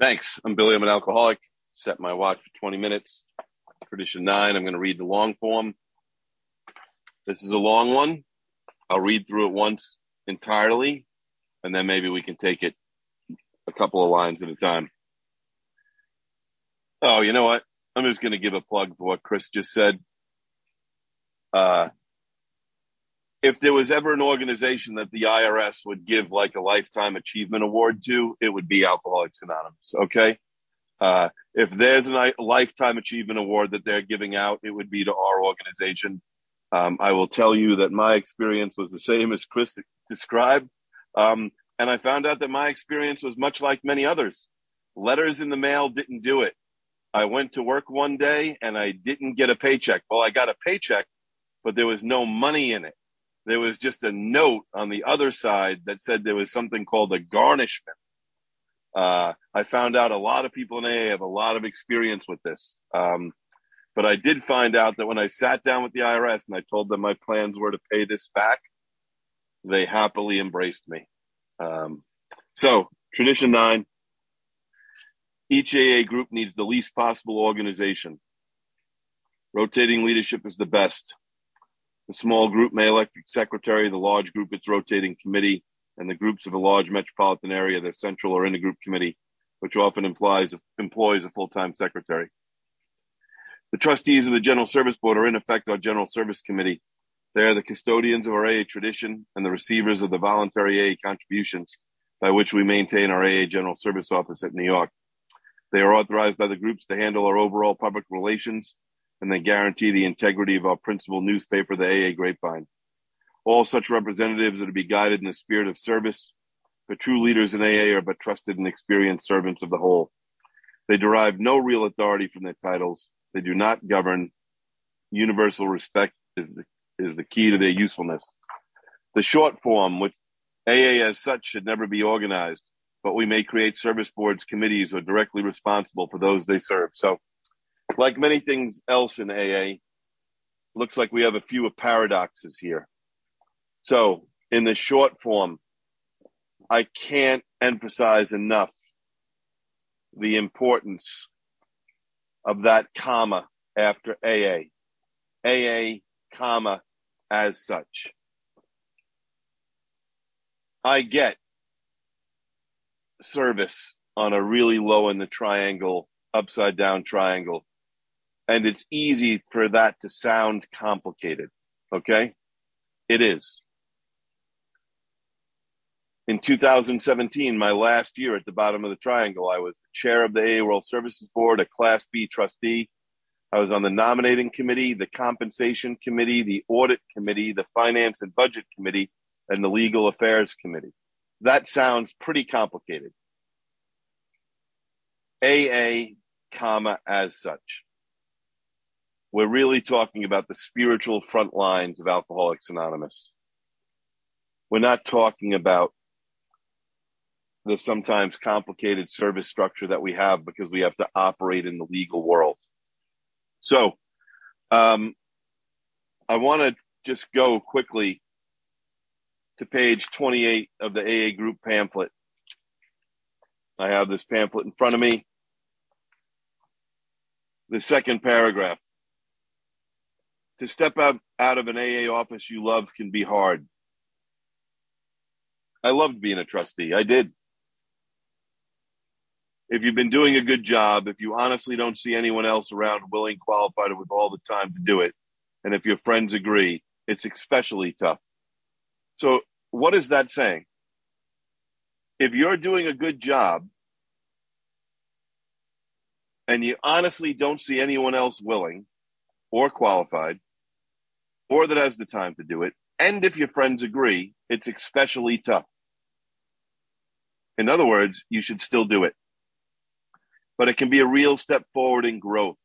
Thanks. I'm Billy. I'm an alcoholic. Set my watch for 20 minutes. Tradition nine. I'm going to read the long form. This is a long one. I'll read through it once entirely, and then maybe we can take it a couple of lines at a time. Oh, you know what? I'm just going to give a plug for what Chris just said. Uh, if there was ever an organization that the IRS would give like a lifetime achievement award to, it would be Alcoholics Anonymous. Okay. Uh, if there's a lifetime achievement award that they're giving out, it would be to our organization. Um, I will tell you that my experience was the same as Chris described. Um, and I found out that my experience was much like many others. Letters in the mail didn't do it. I went to work one day and I didn't get a paycheck. Well, I got a paycheck, but there was no money in it there was just a note on the other side that said there was something called a garnishment. Uh, I found out a lot of people in AA have a lot of experience with this. Um, but I did find out that when I sat down with the IRS and I told them my plans were to pay this back, they happily embraced me. Um, so tradition nine, each AA group needs the least possible organization. Rotating leadership is the best. The small group may elect its secretary, the large group its rotating committee, and the groups of a large metropolitan area their central or intergroup committee, which often implies employs a full-time secretary. The trustees of the General Service Board are in effect our General Service Committee. They are the custodians of our AA tradition and the receivers of the voluntary AA contributions by which we maintain our AA General Service Office at New York. They are authorized by the groups to handle our overall public relations and they guarantee the integrity of our principal newspaper, the AA Grapevine. All such representatives are to be guided in the spirit of service, but true leaders in AA are but trusted and experienced servants of the whole. They derive no real authority from their titles. They do not govern. Universal respect is the, is the key to their usefulness. The short form, which AA as such should never be organized, but we may create service boards, committees, or directly responsible for those they serve. So like many things else in AA, looks like we have a few paradoxes here. So, in the short form, I can't emphasize enough the importance of that comma after AA. AA, comma, as such. I get service on a really low in the triangle, upside down triangle and it's easy for that to sound complicated. Okay. It is. In 2017, my last year at the bottom of the triangle, I was chair of the AA World Services Board, a Class B trustee. I was on the nominating committee, the compensation committee, the audit committee, the finance and budget committee, and the legal affairs committee. That sounds pretty complicated. AA, comma, as such we're really talking about the spiritual front lines of Alcoholics Anonymous. We're not talking about the sometimes complicated service structure that we have because we have to operate in the legal world. So, um, I want to just go quickly to page 28 of the AA group pamphlet. I have this pamphlet in front of me. The second paragraph. To step out, out of an AA office you love can be hard. I loved being a trustee. I did. If you've been doing a good job, if you honestly don't see anyone else around willing, qualified, with all the time to do it, and if your friends agree, it's especially tough. So, what is that saying? If you're doing a good job and you honestly don't see anyone else willing or qualified, or that has the time to do it. And if your friends agree, it's especially tough. In other words, you should still do it. But it can be a real step forward in growth,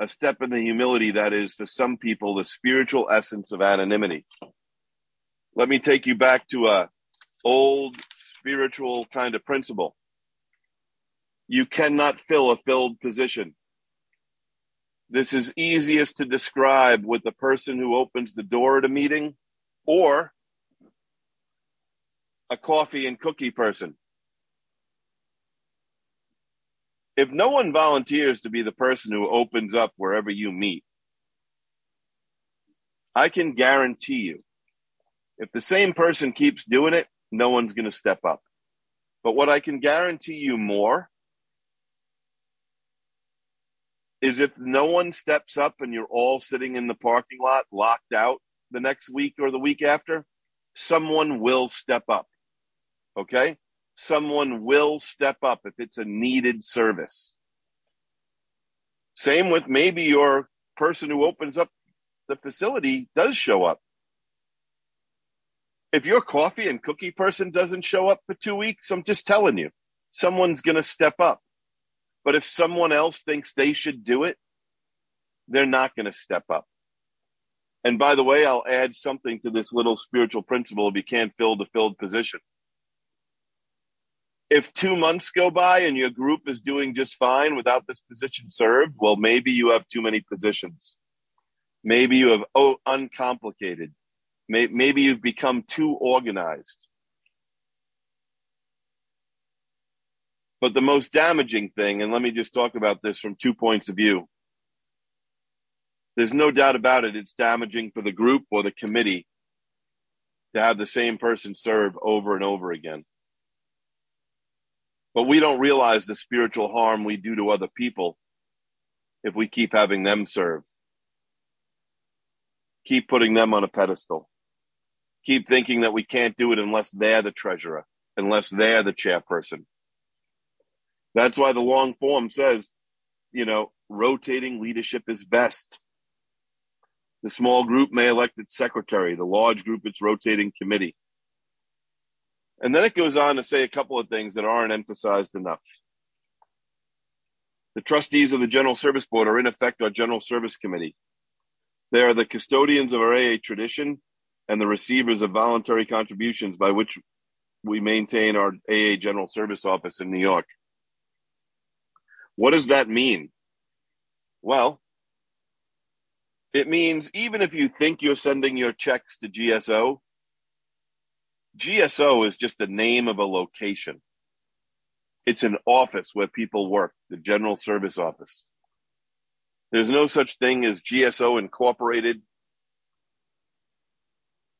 a step in the humility that is, to some people, the spiritual essence of anonymity. Let me take you back to a old spiritual kind of principle. You cannot fill a filled position. This is easiest to describe with the person who opens the door at a meeting or a coffee and cookie person. if no one volunteers to be the person who opens up wherever you meet, I can guarantee you, if the same person keeps doing it, no one's going to step up. But what I can guarantee you more is if no one steps up and you're all sitting in the parking lot locked out the next week or the week after, someone will step up. Okay? Someone will step up if it's a needed service. Same with maybe your person who opens up the facility does show up. If your coffee and cookie person doesn't show up for two weeks, I'm just telling you, someone's going to step up. But if someone else thinks they should do it, they're not going to step up. And by the way, I'll add something to this little spiritual principle if you can't fill the filled position. If two months go by and your group is doing just fine without this position served, well, maybe you have too many positions. Maybe you have oh, uncomplicated. Maybe you've become too organized. But the most damaging thing, and let me just talk about this from two points of view. There's no doubt about it, it's damaging for the group or the committee to have the same person serve over and over again. But we don't realize the spiritual harm we do to other people if we keep having them serve. Keep putting them on a pedestal. Keep thinking that we can't do it unless they're the treasurer, unless they're the chairperson. That's why the long form says, you know, rotating leadership is best. The small group may elect its secretary, the large group its rotating committee. And then it goes on to say a couple of things that aren't emphasized enough. The trustees of the General Service Board are in effect our General Service Committee. They are the custodians of our AA tradition and the receivers of voluntary contributions by which we maintain our AA General Service Office in New York. What does that mean? Well, it means even if you think you're sending your checks to GSO, GSO is just the name of a location. It's an office where people work, the General Service Office. There's no such thing as GSO Incorporated.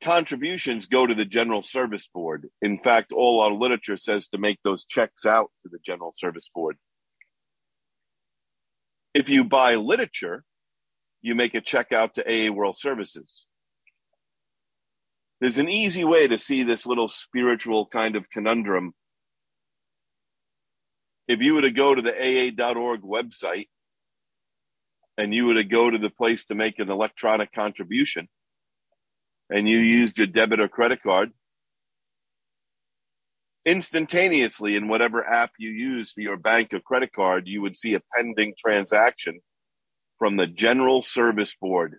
Contributions go to the General Service Board. In fact, all our literature says to make those checks out to the General Service Board. If you buy literature, you make a check out to AA World Services. There's an easy way to see this little spiritual kind of conundrum. If you were to go to the AA.org website and you were to go to the place to make an electronic contribution and you used your debit or credit card, instantaneously in whatever app you use for your bank or credit card, you would see a pending transaction from the General Service Board.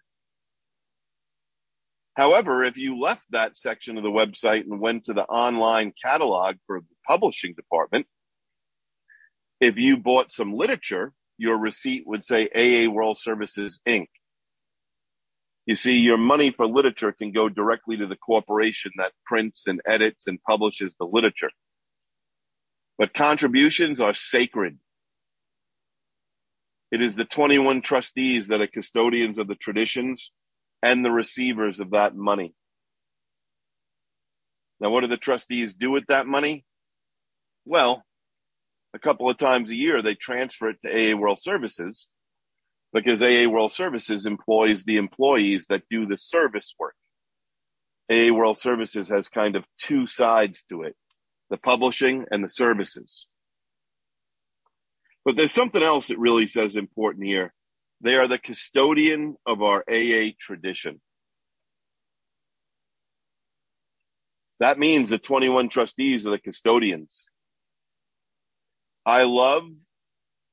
However, if you left that section of the website and went to the online catalog for the publishing department, if you bought some literature, your receipt would say AA World Services Inc. You see, your money for literature can go directly to the corporation that prints and edits and publishes the literature. But contributions are sacred. It is the 21 trustees that are custodians of the traditions and the receivers of that money. Now, what do the trustees do with that money? Well, a couple of times a year, they transfer it to AA World Services because AA World Services employs the employees that do the service work. AA World Services has kind of two sides to it, the publishing and the services. But there's something else that really says important here. They are the custodian of our AA tradition. That means the 21 trustees are the custodians. I love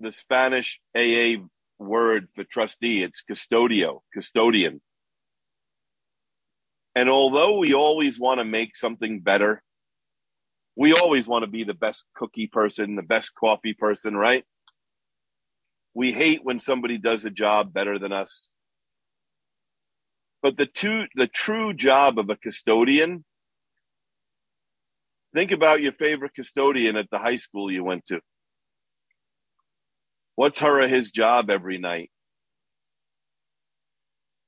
the Spanish AA word for trustee. It's custodio, custodian. And although we always want to make something better, we always want to be the best cookie person, the best coffee person, right? We hate when somebody does a job better than us. But the two, the true job of a custodian, think about your favorite custodian at the high school you went to. What's her or his job every night?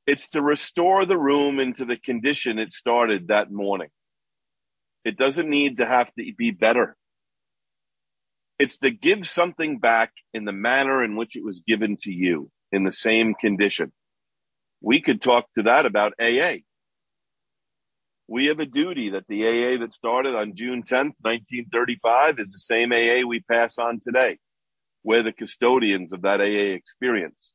It's to restore the room into the condition it started that morning. It doesn't need to have to be better. It's to give something back in the manner in which it was given to you in the same condition. We could talk to that about AA. We have a duty that the AA that started on June 10th, 1935 is the same AA we pass on today. We're the custodians of that AA experience.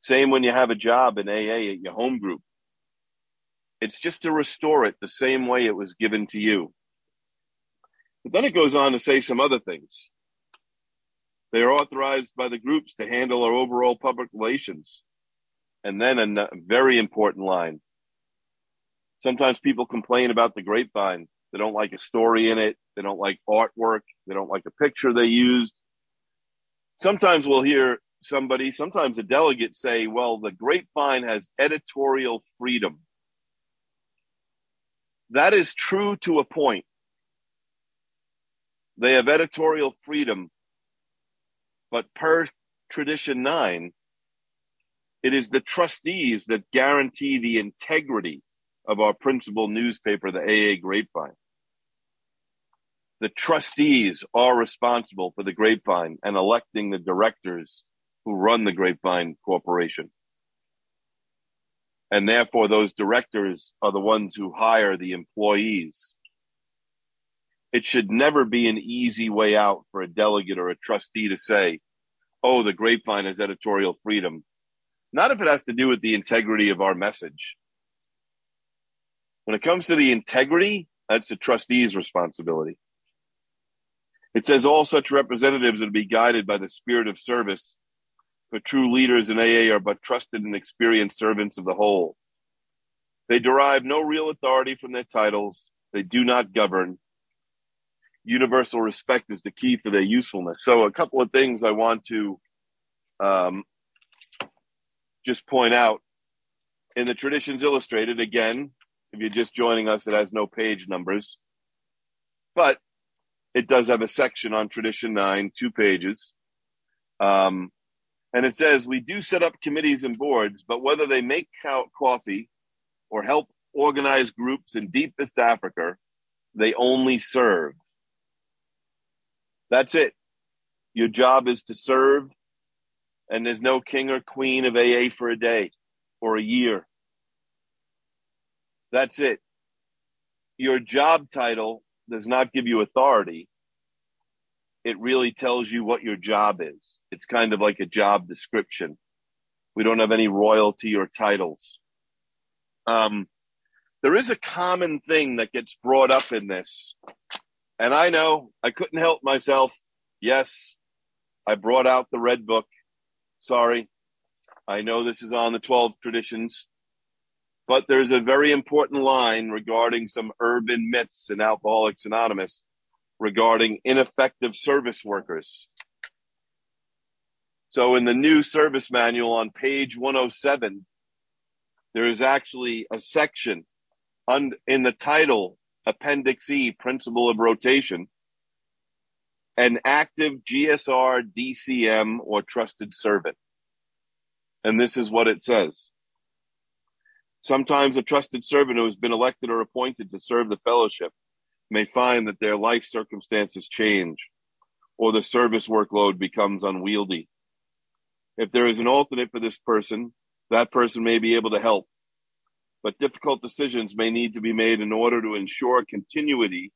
Same when you have a job in AA at your home group. It's just to restore it the same way it was given to you. But then it goes on to say some other things. They are authorized by the groups to handle our overall public relations. And then a very important line. Sometimes people complain about the grapevine. They don't like a story in it. They don't like artwork. They don't like a picture they used. Sometimes we'll hear somebody, sometimes a delegate say, well, the grapevine has editorial freedom. That is true to a point. They have editorial freedom, but per tradition nine, it is the trustees that guarantee the integrity of our principal newspaper, the AA Grapevine. The trustees are responsible for the Grapevine and electing the directors who run the Grapevine Corporation. And therefore, those directors are the ones who hire the employees. It should never be an easy way out for a delegate or a trustee to say, oh, the Grapevine has editorial freedom. Not if it has to do with the integrity of our message. When it comes to the integrity, that's the trustee's responsibility. It says all such representatives are to be guided by the spirit of service but true leaders in AA are but trusted and experienced servants of the whole. They derive no real authority from their titles. They do not govern. Universal respect is the key for their usefulness. So, a couple of things I want to um, just point out. In the Traditions Illustrated, again, if you're just joining us, it has no page numbers, but it does have a section on Tradition 9, two pages. Um, and it says, we do set up committees and boards, but whether they make coffee or help organize groups in deepest Africa, they only serve. That's it. Your job is to serve, and there's no king or queen of AA for a day or a year. That's it. Your job title does not give you authority it really tells you what your job is. It's kind of like a job description. We don't have any royalty or titles. Um, there is a common thing that gets brought up in this. And I know I couldn't help myself. Yes, I brought out the red book. Sorry. I know this is on the 12 traditions, but there's a very important line regarding some urban myths in Alcoholics Anonymous regarding ineffective service workers. So in the new service manual on page 107, there is actually a section on, in the title, Appendix E, Principle of Rotation, an active GSR, DCM, or trusted servant. And this is what it says. Sometimes a trusted servant who has been elected or appointed to serve the fellowship may find that their life circumstances change or the service workload becomes unwieldy. If there is an alternate for this person, that person may be able to help, but difficult decisions may need to be made in order to ensure continuity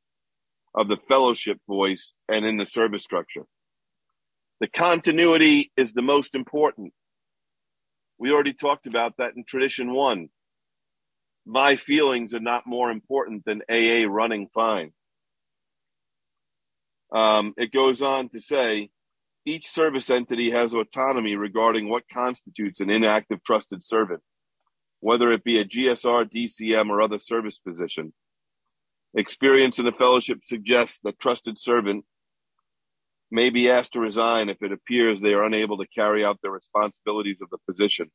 of the fellowship voice and in the service structure. The continuity is the most important. We already talked about that in tradition one my feelings are not more important than AA running fine. Um, it goes on to say each service entity has autonomy regarding what constitutes an inactive trusted servant, whether it be a GSR, DCM, or other service position. Experience in the fellowship suggests that trusted servant may be asked to resign if it appears they are unable to carry out the responsibilities of the position.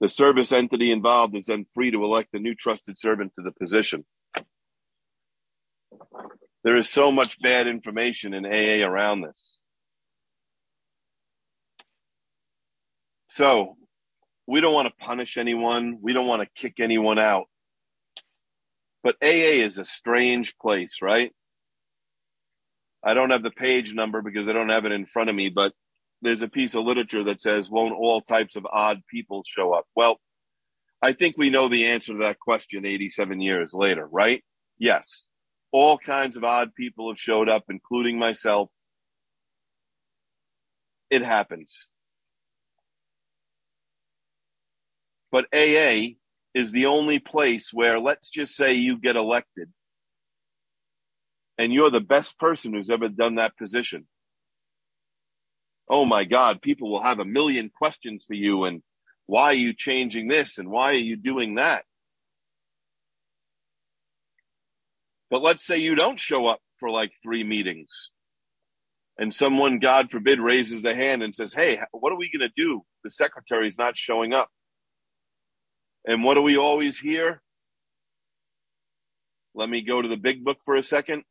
The service entity involved is then free to elect a new trusted servant to the position. There is so much bad information in AA around this. So we don't want to punish anyone. We don't want to kick anyone out. But AA is a strange place, right? I don't have the page number because I don't have it in front of me, but there's a piece of literature that says, won't all types of odd people show up? Well, I think we know the answer to that question 87 years later, right? Yes. All kinds of odd people have showed up, including myself. It happens. But AA is the only place where, let's just say you get elected and you're the best person who's ever done that position. Oh my God, people will have a million questions for you and why are you changing this and why are you doing that? But let's say you don't show up for like three meetings and someone, God forbid, raises the hand and says, Hey, what are we going to do? The secretary's not showing up. And what do we always hear? Let me go to the big book for a second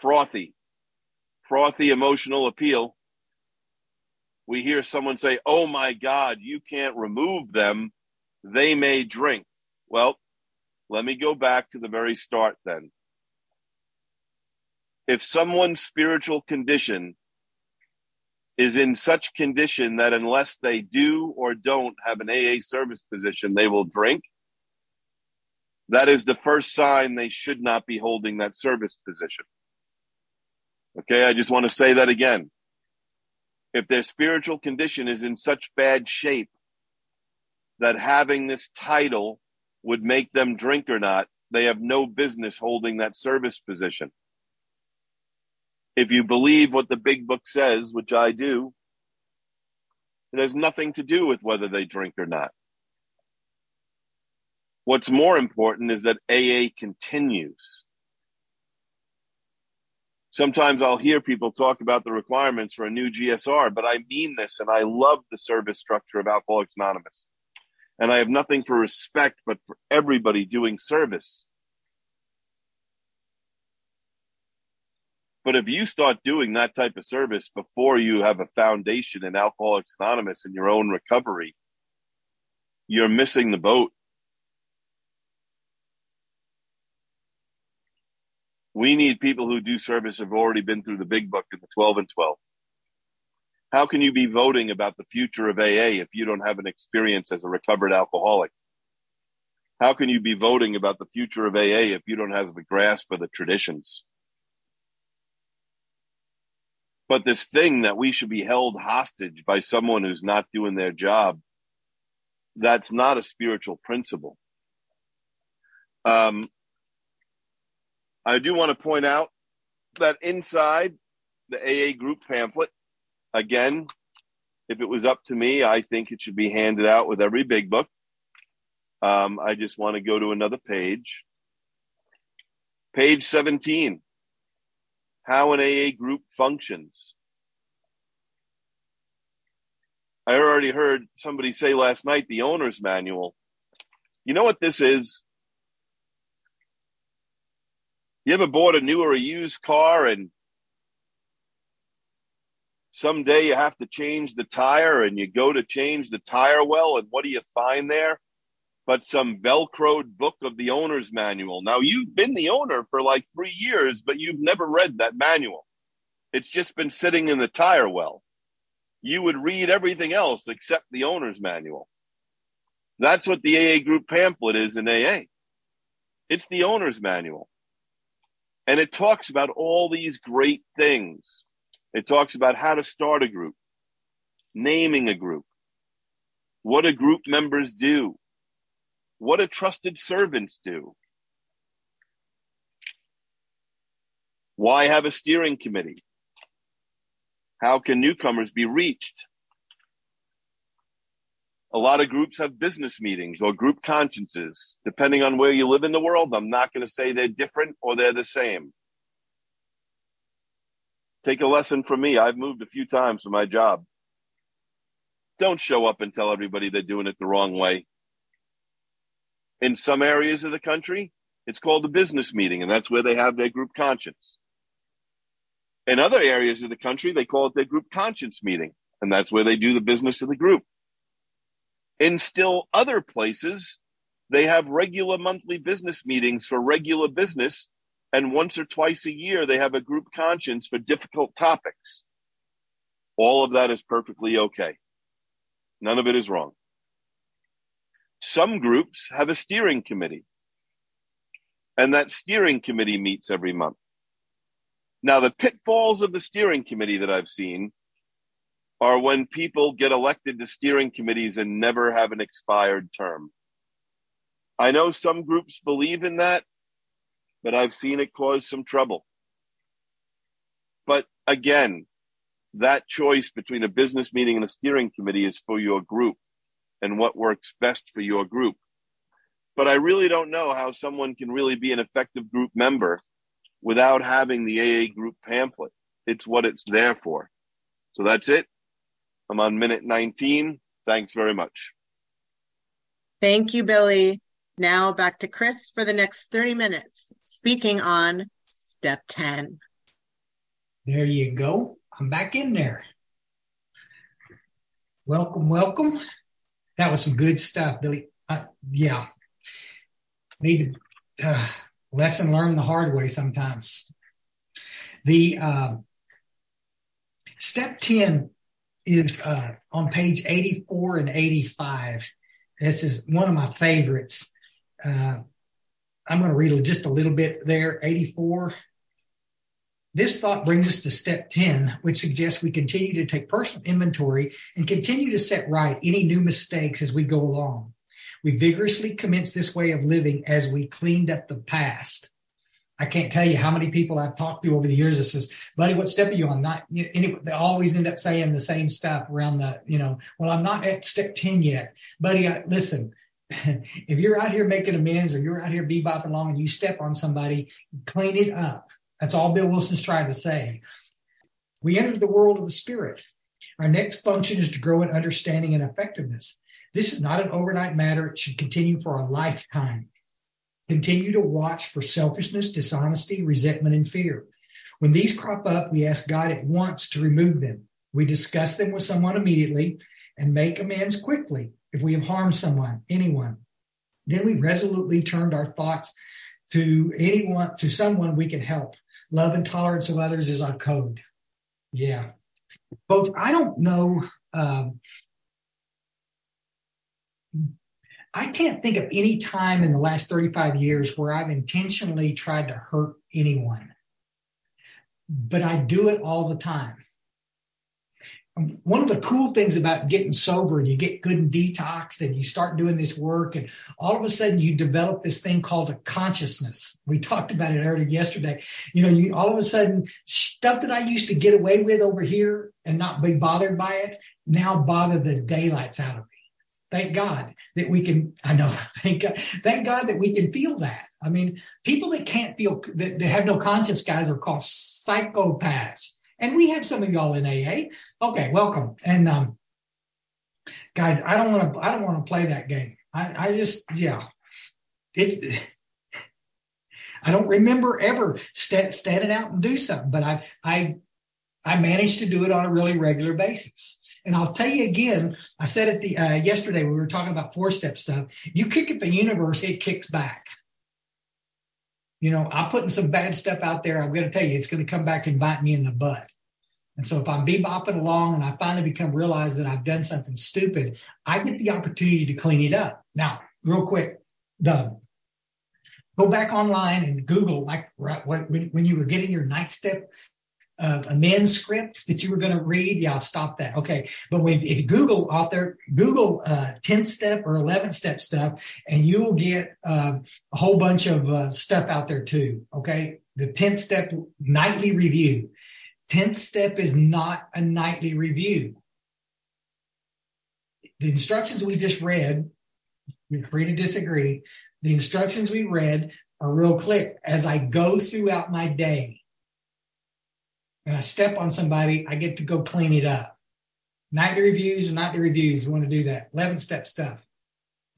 frothy, frothy emotional appeal. We hear someone say, Oh my God, you can't remove them. They may drink. Well, let me go back to the very start then. If someone's spiritual condition is in such condition that unless they do or don't have an AA service position, they will drink, that is the first sign they should not be holding that service position. Okay, I just want to say that again. If their spiritual condition is in such bad shape that having this title would make them drink or not, they have no business holding that service position. If you believe what the big book says, which I do, it has nothing to do with whether they drink or not. What's more important is that AA continues. Sometimes I'll hear people talk about the requirements for a new GSR, but I mean this and I love the service structure of Alcoholics Anonymous. And I have nothing for respect, but for everybody doing service. But if you start doing that type of service before you have a foundation in Alcoholics Anonymous in your own recovery, you're missing the boat. We need people who do service have already been through the big book in the 12 and 12. How can you be voting about the future of AA if you don't have an experience as a recovered alcoholic? How can you be voting about the future of AA if you don't have the grasp of the traditions? But this thing that we should be held hostage by someone who's not doing their job, that's not a spiritual principle. Um, I do want to point out that inside the AA group pamphlet, again, if it was up to me, I think it should be handed out with every big book. Um, I just want to go to another page. Page 17 How an AA group functions. I already heard somebody say last night the owner's manual. You know what this is? You ever bought a new or a used car and someday you have to change the tire and you go to change the tire well and what do you find there? But some velcroed book of the owner's manual. Now you've been the owner for like three years, but you've never read that manual. It's just been sitting in the tire well. You would read everything else except the owner's manual. That's what the AA group pamphlet is in AA. It's the owner's manual. And it talks about all these great things. It talks about how to start a group, naming a group, what do group members do, what do trusted servants do, why have a steering committee, how can newcomers be reached, a lot of groups have business meetings or group consciences. Depending on where you live in the world, I'm not going to say they're different or they're the same. Take a lesson from me. I've moved a few times for my job. Don't show up and tell everybody they're doing it the wrong way. In some areas of the country, it's called a business meeting, and that's where they have their group conscience. In other areas of the country, they call it their group conscience meeting. And that's where they do the business of the group. In still other places, they have regular monthly business meetings for regular business. And once or twice a year, they have a group conscience for difficult topics. All of that is perfectly okay. None of it is wrong. Some groups have a steering committee, and that steering committee meets every month. Now, the pitfalls of the steering committee that I've seen are when people get elected to steering committees and never have an expired term. I know some groups believe in that, but I've seen it cause some trouble. But again, that choice between a business meeting and a steering committee is for your group and what works best for your group. But I really don't know how someone can really be an effective group member without having the AA group pamphlet. It's what it's there for. So that's it. I'm on minute 19. Thanks very much. Thank you, Billy. Now back to Chris for the next 30 minutes, speaking on step 10. There you go. I'm back in there. Welcome, welcome. That was some good stuff, Billy. Uh, yeah. Need to uh, lesson learned the hard way sometimes. The uh, step 10 is uh, on page 84 and 85. This is one of my favorites. Uh, I'm going to read just a little bit there. 84. This thought brings us to step 10, which suggests we continue to take personal inventory and continue to set right any new mistakes as we go along. We vigorously commenced this way of living as we cleaned up the past. I can't tell you how many people I've talked to over the years that says, buddy, what step are you on? Not, you know, they always end up saying the same stuff around the, you know, well, I'm not at step 10 yet. Buddy, I, listen, if you're out here making amends or you're out here bebopping along and you step on somebody, clean it up. That's all Bill Wilson's trying to say. We entered the world of the spirit. Our next function is to grow in understanding and effectiveness. This is not an overnight matter. It should continue for a lifetime. Continue to watch for selfishness, dishonesty, resentment, and fear. When these crop up, we ask God at once to remove them. We discuss them with someone immediately and make amends quickly if we have harmed someone, anyone. Then we resolutely turned our thoughts to anyone, to someone we can help. Love and tolerance of others is our code. Yeah. Folks, I don't know. Um, I can't think of any time in the last 35 years where I've intentionally tried to hurt anyone, but I do it all the time. Um, one of the cool things about getting sober, and you get good and detoxed and you start doing this work and all of a sudden you develop this thing called a consciousness. We talked about it earlier yesterday. You know, you all of a sudden stuff that I used to get away with over here and not be bothered by it now bother the daylights out of me. Thank God that we can, I know, thank God, thank God that we can feel that. I mean, people that can't feel, that, that have no conscience, guys, are called psychopaths. And we have some of y'all in AA. Okay, welcome. And, um, guys, I don't want to, I don't want to play that game. I, I just, yeah, it's, I don't remember ever st- standing out and do something, but I, I, I managed to do it on a really regular basis. And I'll tell you again, I said it the, uh, yesterday, we were talking about four step stuff. You kick at the universe, it kicks back. You know, I'm putting some bad stuff out there. I'm going to tell you, it's going to come back and bite me in the butt. And so if I'm bebopping along and I finally become realize that I've done something stupid, I get the opportunity to clean it up. Now, real quick, Doug, go back online and Google like right, when, when you were getting your night step uh, a manuscript that you were going to read, yeah, stop that. Okay. But when, if Google author, Google uh, 10 step or 11 step stuff, and you will get uh, a whole bunch of uh, stuff out there too. Okay. The 10 step nightly review. 10th step is not a nightly review. The instructions we just read, you're free to disagree. The instructions we read are real clear. As I go throughout my day, and I step on somebody, I get to go clean it up. Nightly reviews or nightly reviews, you want to do that. 11 step stuff.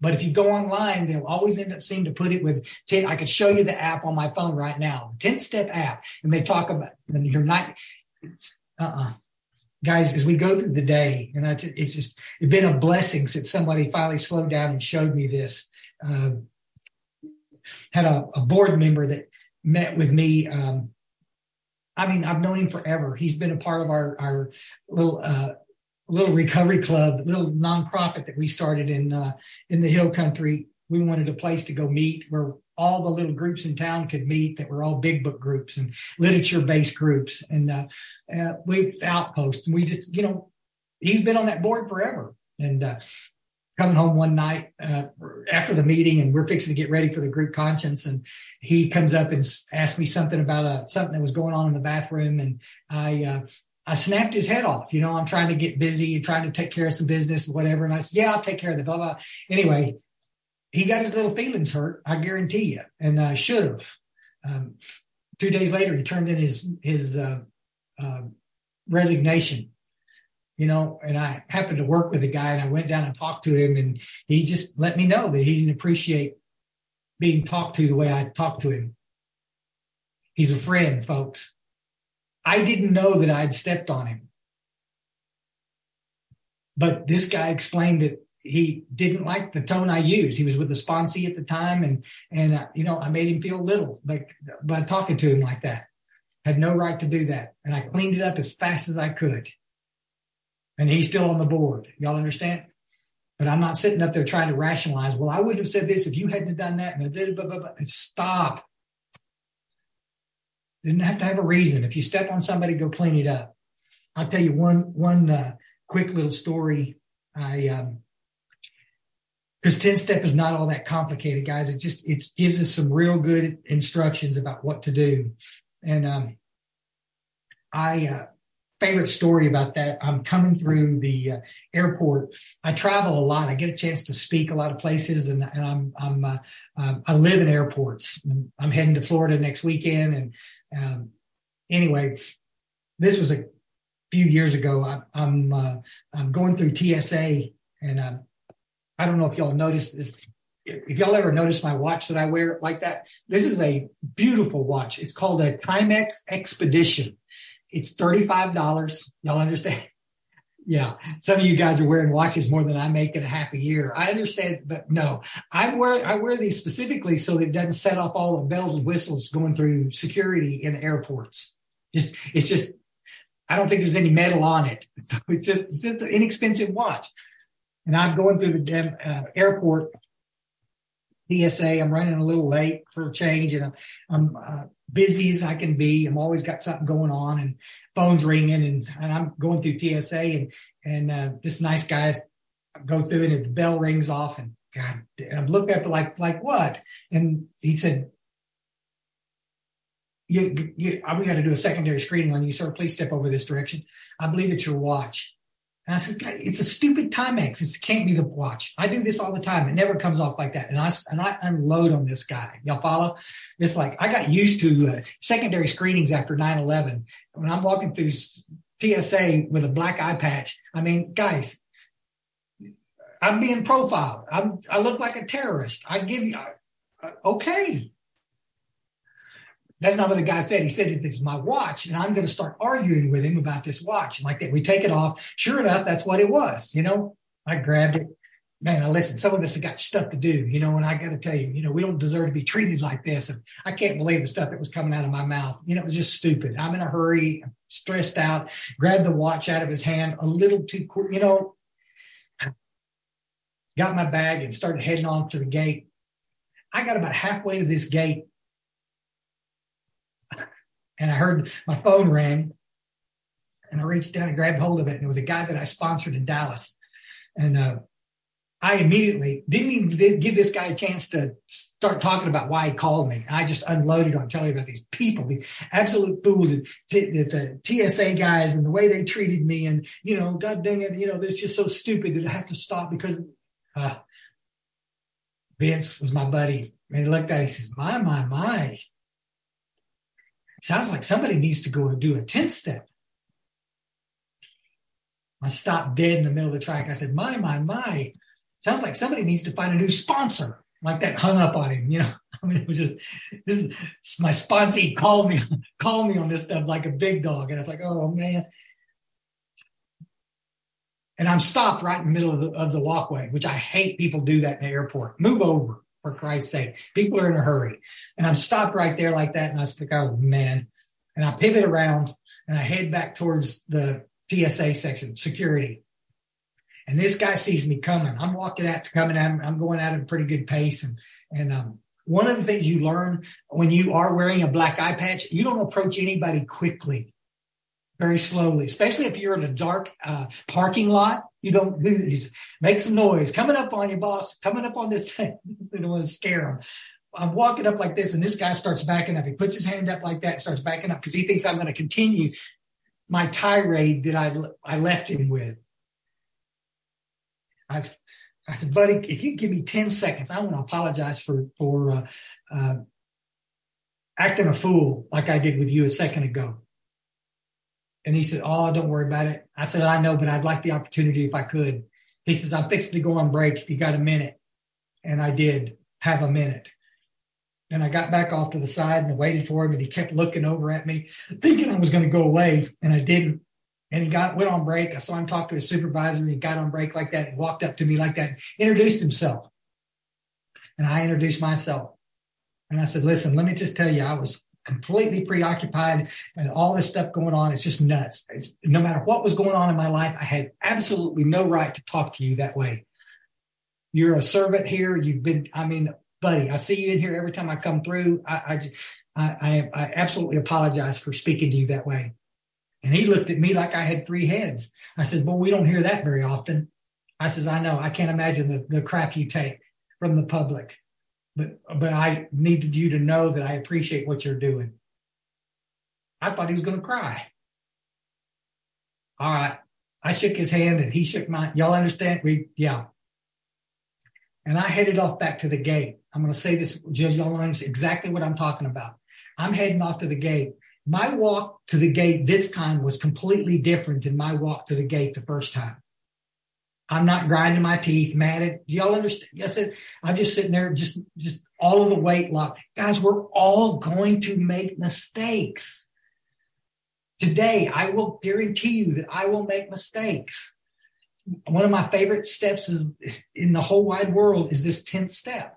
But if you go online, they'll always end up seeing to put it with 10. I could show you the app on my phone right now, 10 step app. And they talk about and your night. Uh uh-uh. uh guys, as we go through the day, and it's just it's been a blessing since somebody finally slowed down and showed me this. Uh, had a, a, board member that met with me. Um, I mean, I've known him forever. He's been a part of our our little uh, little recovery club, little nonprofit that we started in uh, in the Hill Country. We wanted a place to go meet where all the little groups in town could meet that were all big book groups and literature based groups. And uh, uh, we outpost and we just, you know, he's been on that board forever. And uh, coming home one night uh, after the meeting and we're fixing to get ready for the group conscience and he comes up and asks me something about uh, something that was going on in the bathroom and I uh, I snapped his head off. You know, I'm trying to get busy and trying to take care of some business, whatever. And I said, yeah, I'll take care of the blah, blah. Anyway, he got his little feelings hurt. I guarantee you. And I should have. Um, two days later, he turned in his, his, uh, uh, resignation, you know, and I happened to work with a guy and I went down and talked to him and he just let me know that he didn't appreciate being talked to the way I talked to him. He's a friend, folks. I didn't know that I'd stepped on him. But this guy explained that he didn't like the tone I used. He was with the sponsee at the time, and and uh, you know I made him feel little like by talking to him like that. Had no right to do that, and I cleaned it up as fast as I could. And he's still on the board. Y'all understand? But I'm not sitting up there trying to rationalize. Well, I wouldn't have said this if you hadn't done that. And blah, blah, blah. Stop. Didn't have to have a reason. If you step on somebody, go clean it up. I'll tell you one one uh, quick little story. I um, because 10 step is not all that complicated, guys. It just it gives us some real good instructions about what to do. And um, I uh, favorite story about that. I'm coming through the uh, airport. I travel a lot. I get a chance to speak a lot of places, and, and I'm I'm uh, um, I live in airports. I'm heading to Florida next weekend, and um, anyway, this was a few years ago. I, I'm uh, I'm going through TSA, and uh, I don't know if y'all noticed this. If y'all ever notice my watch that I wear like that, this is a beautiful watch. It's called a Timex Expedition. It's $35. Y'all understand? Yeah. Some of you guys are wearing watches more than I make in a half a year. I understand, but no, I wear, I wear these specifically so that it doesn't set off all the bells and whistles going through security in airports. Just, it's just, I don't think there's any metal on it. It's just, it's just an inexpensive watch. And I'm going through the uh, airport TSA. I'm running a little late for a change and I'm, I'm uh, busy as I can be. I'm always got something going on and phones ringing and, and I'm going through TSA and, and, uh, this nice guy go through and the bell rings off and God, and I'm looking at it like, like what? And he said, you, you, we got to do a secondary screening on you, sir. Please step over this direction. I believe it's your watch. And I said, it's a stupid Timex. It can't be the watch. I do this all the time. It never comes off like that. And I, and I unload on this guy. Y'all follow? It's like, I got used to uh, secondary screenings after 9-11. When I'm walking through TSA with a black eye patch, I mean, guys, I'm being profiled. I'm, I look like a terrorist. I give you, uh, okay. That's not what the guy said. He said, if it's my watch and I'm going to start arguing with him about this watch And like that, we take it off. Sure enough, that's what it was. You know, I grabbed it. Man, I listen, some of us have got stuff to do, you know, and I got to tell you, you know, we don't deserve to be treated like this. And I can't believe the stuff that was coming out of my mouth. You know, it was just stupid. I'm in a hurry, stressed out, grabbed the watch out of his hand a little too quick, you know, got my bag and started heading on to the gate. I got about halfway to this gate and I heard my phone ring and I reached down and grabbed hold of it. And it was a guy that I sponsored in Dallas. And, uh, I immediately didn't even give this guy a chance to start talking about why he called me. I just unloaded on telling about these people, these absolute fools, the, the TSA guys and the way they treated me. And, you know, God dang it, you know, it's just so stupid that I have to stop because, uh, Vince was my buddy. And he looked at it, he says, my, my, my. Sounds like somebody needs to go and do a 10 step. I stopped dead in the middle of the track. I said, my, my, my. Sounds like somebody needs to find a new sponsor. Like that hung up on him, you know. I mean, it was just this is my sponsee called me called me on this stuff like a big dog, and I was like, oh man. And I'm stopped right in the middle of the, of the walkway, which I hate people do that in the airport. Move over for Christ's sake. People are in a hurry. And I'm stopped right there like that. And I like, oh man. And I pivot around and I head back towards the TSA section, security. And this guy sees me coming. I'm walking out to coming at him. I'm going at a pretty good pace. And, and, um, one of the things you learn when you are wearing a black eye patch, you don't approach anybody quickly, very slowly, especially if you're in a dark uh, parking lot. You don't do these. Make some noise. Coming up on you, boss. Coming up on this thing. you don't want to scare him. I'm walking up like this, and this guy starts backing up. He puts his hand up like that, and starts backing up because he thinks I'm going to continue my tirade that I I left him with. I I said, buddy, if you give me 10 seconds, I want to apologize for, for, uh, uh, acting a fool like I did with you a second ago. And he said, Oh, don't worry about it. I said, I know, but I'd like the opportunity if I could. He says, I'm fixing to go on break if you got a minute. And I did have a minute. And I got back off to the side and waited for him and he kept looking over at me, thinking I was going to go away and I didn't. And he got, went on break. I saw him talk to his supervisor and he got on break like that and walked up to me like that, introduced himself. And I introduced myself. And I said, listen, let me just tell you, I was completely preoccupied and all this stuff going on. It's just nuts. It's, no matter what was going on in my life, I had absolutely no right to talk to you that way. You're a servant here. You've been, I mean, buddy, I see you in here every time I come through. I, I, I, I absolutely apologize for speaking to you that way. And he looked at me like I had three heads. I said, well, we don't hear that very often. I says, I know. I can't imagine the, the crap you take from the public, but, but I needed you to know that I appreciate what you're doing. I thought he was going to cry. All right. I shook his hand and he shook mine. Y'all understand? We, yeah. And I headed off back to the gate. I'm going to say this, Judge, y'all know exactly what I'm talking about. I'm heading off to the gate my walk to the gate this time was completely different than my walk to the gate the first time. I'm not grinding my teeth, mad at y'all understand. Yes, I'm just sitting there, just, just all of the weight locked. Guys, we're all going to make mistakes. Today, I will guarantee you that I will make mistakes. One of my favorite steps is in the whole wide world is this 10th step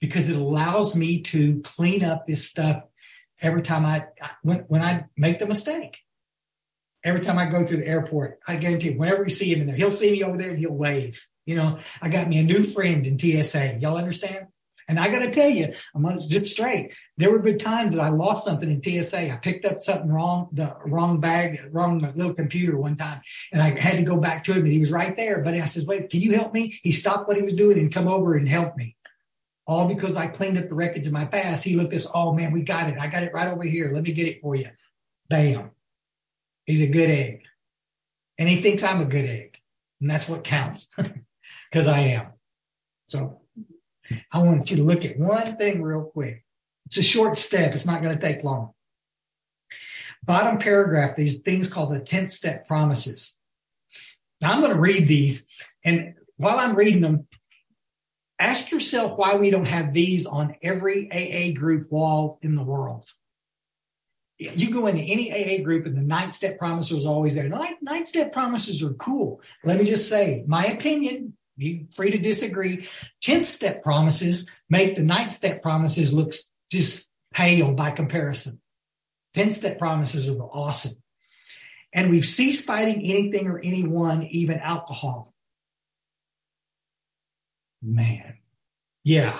because it allows me to clean up this stuff every time I, when, when I make the mistake. Every time I go through the airport, I guarantee you, whenever you see him in there, he'll see me over there and he'll wave. You know, I got me a new friend in TSA. Y'all understand? And I got to tell you, I'm to zip straight. There were good times that I lost something in TSA. I picked up something wrong, the wrong bag, wrong little computer one time, and I had to go back to him, and he was right there. But I says, "Wait, can you help me?" He stopped what he was doing and come over and help me all because I cleaned up the wreckage of my past. He looked at this, oh man, we got it. I got it right over here. Let me get it for you. Bam. He's a good egg. And he thinks I'm a good egg. And that's what counts because I am. So I want you to look at one thing real quick. It's a short step. It's not going to take long. Bottom paragraph, these things called the 10th step promises. Now I'm going to read these and while I'm reading them, Ask yourself why we don't have these on every AA group wall in the world. You go into any AA group and the ninth step promises is always there. Ninth, ninth step promises are cool. Let me just say, my opinion, be free to disagree. Tenth step promises make the ninth step promises look just pale by comparison. Tenth step promises are awesome. And we've ceased fighting anything or anyone, even alcohol. Man. Yeah.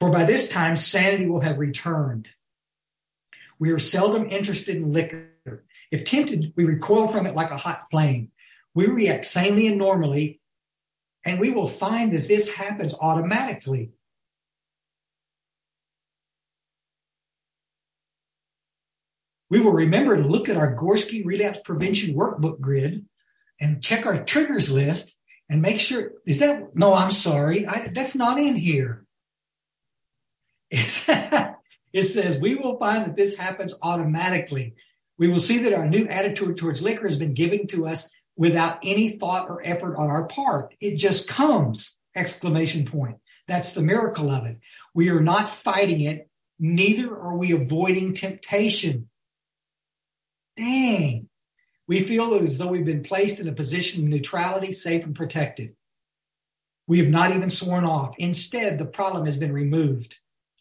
For by this time, sanity will have returned. We are seldom interested in liquor. If tempted, we recoil from it like a hot flame. We react sanely and normally, and we will find that this happens automatically. We will remember to look at our Gorski relapse prevention workbook grid and check our triggers list and make sure is that no i'm sorry I, that's not in here it says we will find that this happens automatically. We will see that our new attitude towards liquor has been given to us without any thought or effort on our part. It just comes! Exclamation point. That's the miracle of it. We are not fighting it neither are we avoiding temptation. Dang. We feel as though we've been placed in a position of neutrality, safe and protected. We have not even sworn off. Instead, the problem has been removed.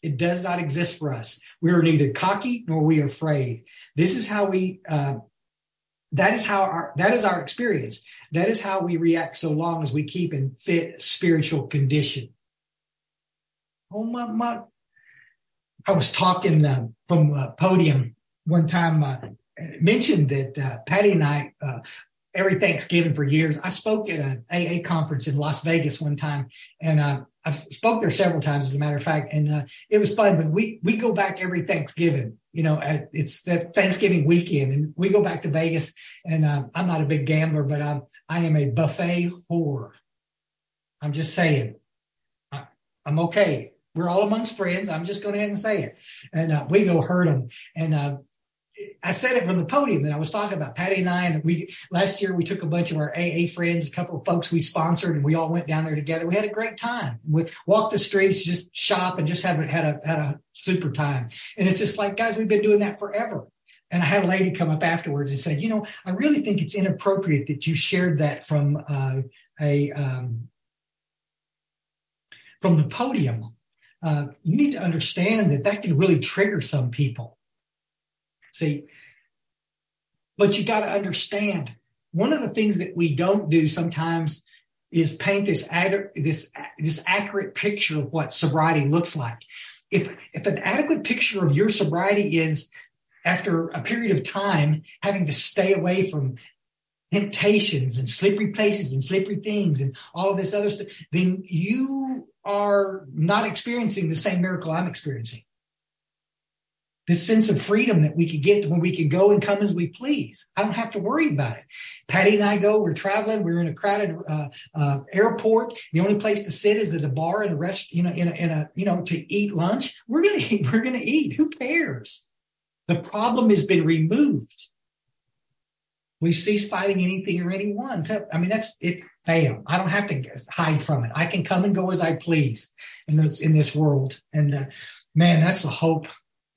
It does not exist for us. We are neither cocky nor we are afraid. This is how we. Uh, that is how our that is our experience. That is how we react so long as we keep in fit spiritual condition. Oh my my! I was talking uh, from a podium one time. Uh, mentioned that uh, Patty and I uh, every Thanksgiving for years. I spoke at an AA conference in Las Vegas one time, and uh, I spoke there several times, as a matter of fact, and uh, it was fun. But we we go back every Thanksgiving. You know, at, it's the Thanksgiving weekend, and we go back to Vegas. And uh, I'm not a big gambler, but I'm I am a buffet whore. I'm just saying, I, I'm okay. We're all amongst friends. I'm just going ahead and say it. And uh, we go hurt them. And uh, I said it from the podium that I was talking about Patty and I, and we last year we took a bunch of our AA friends, a couple of folks we sponsored, and we all went down there together. We had a great time. We walked the streets, just shop, and just have had a had a super time. And it's just like, guys, we've been doing that forever. And I had a lady come up afterwards and say, you know, I really think it's inappropriate that you shared that from uh, a um, from the podium. Uh, you need to understand that that can really trigger some people See, but you got to understand one of the things that we don't do sometimes is paint this ad- this this accurate picture of what sobriety looks like. If if an adequate picture of your sobriety is after a period of time having to stay away from temptations and slippery places and slippery things and all of this other stuff, then you are not experiencing the same miracle I'm experiencing this sense of freedom that we could get when we can go and come as we please. I don't have to worry about it. Patty and I go, we're traveling, we're in a crowded uh, uh, airport. The only place to sit is at a bar and a rest, you know, in a, in a, you know, to eat lunch. We're going to eat, we're going to eat. Who cares? The problem has been removed. We cease fighting anything or anyone. I mean, that's it. Bam. I don't have to hide from it. I can come and go as I please in this in this world. And uh, man, that's the hope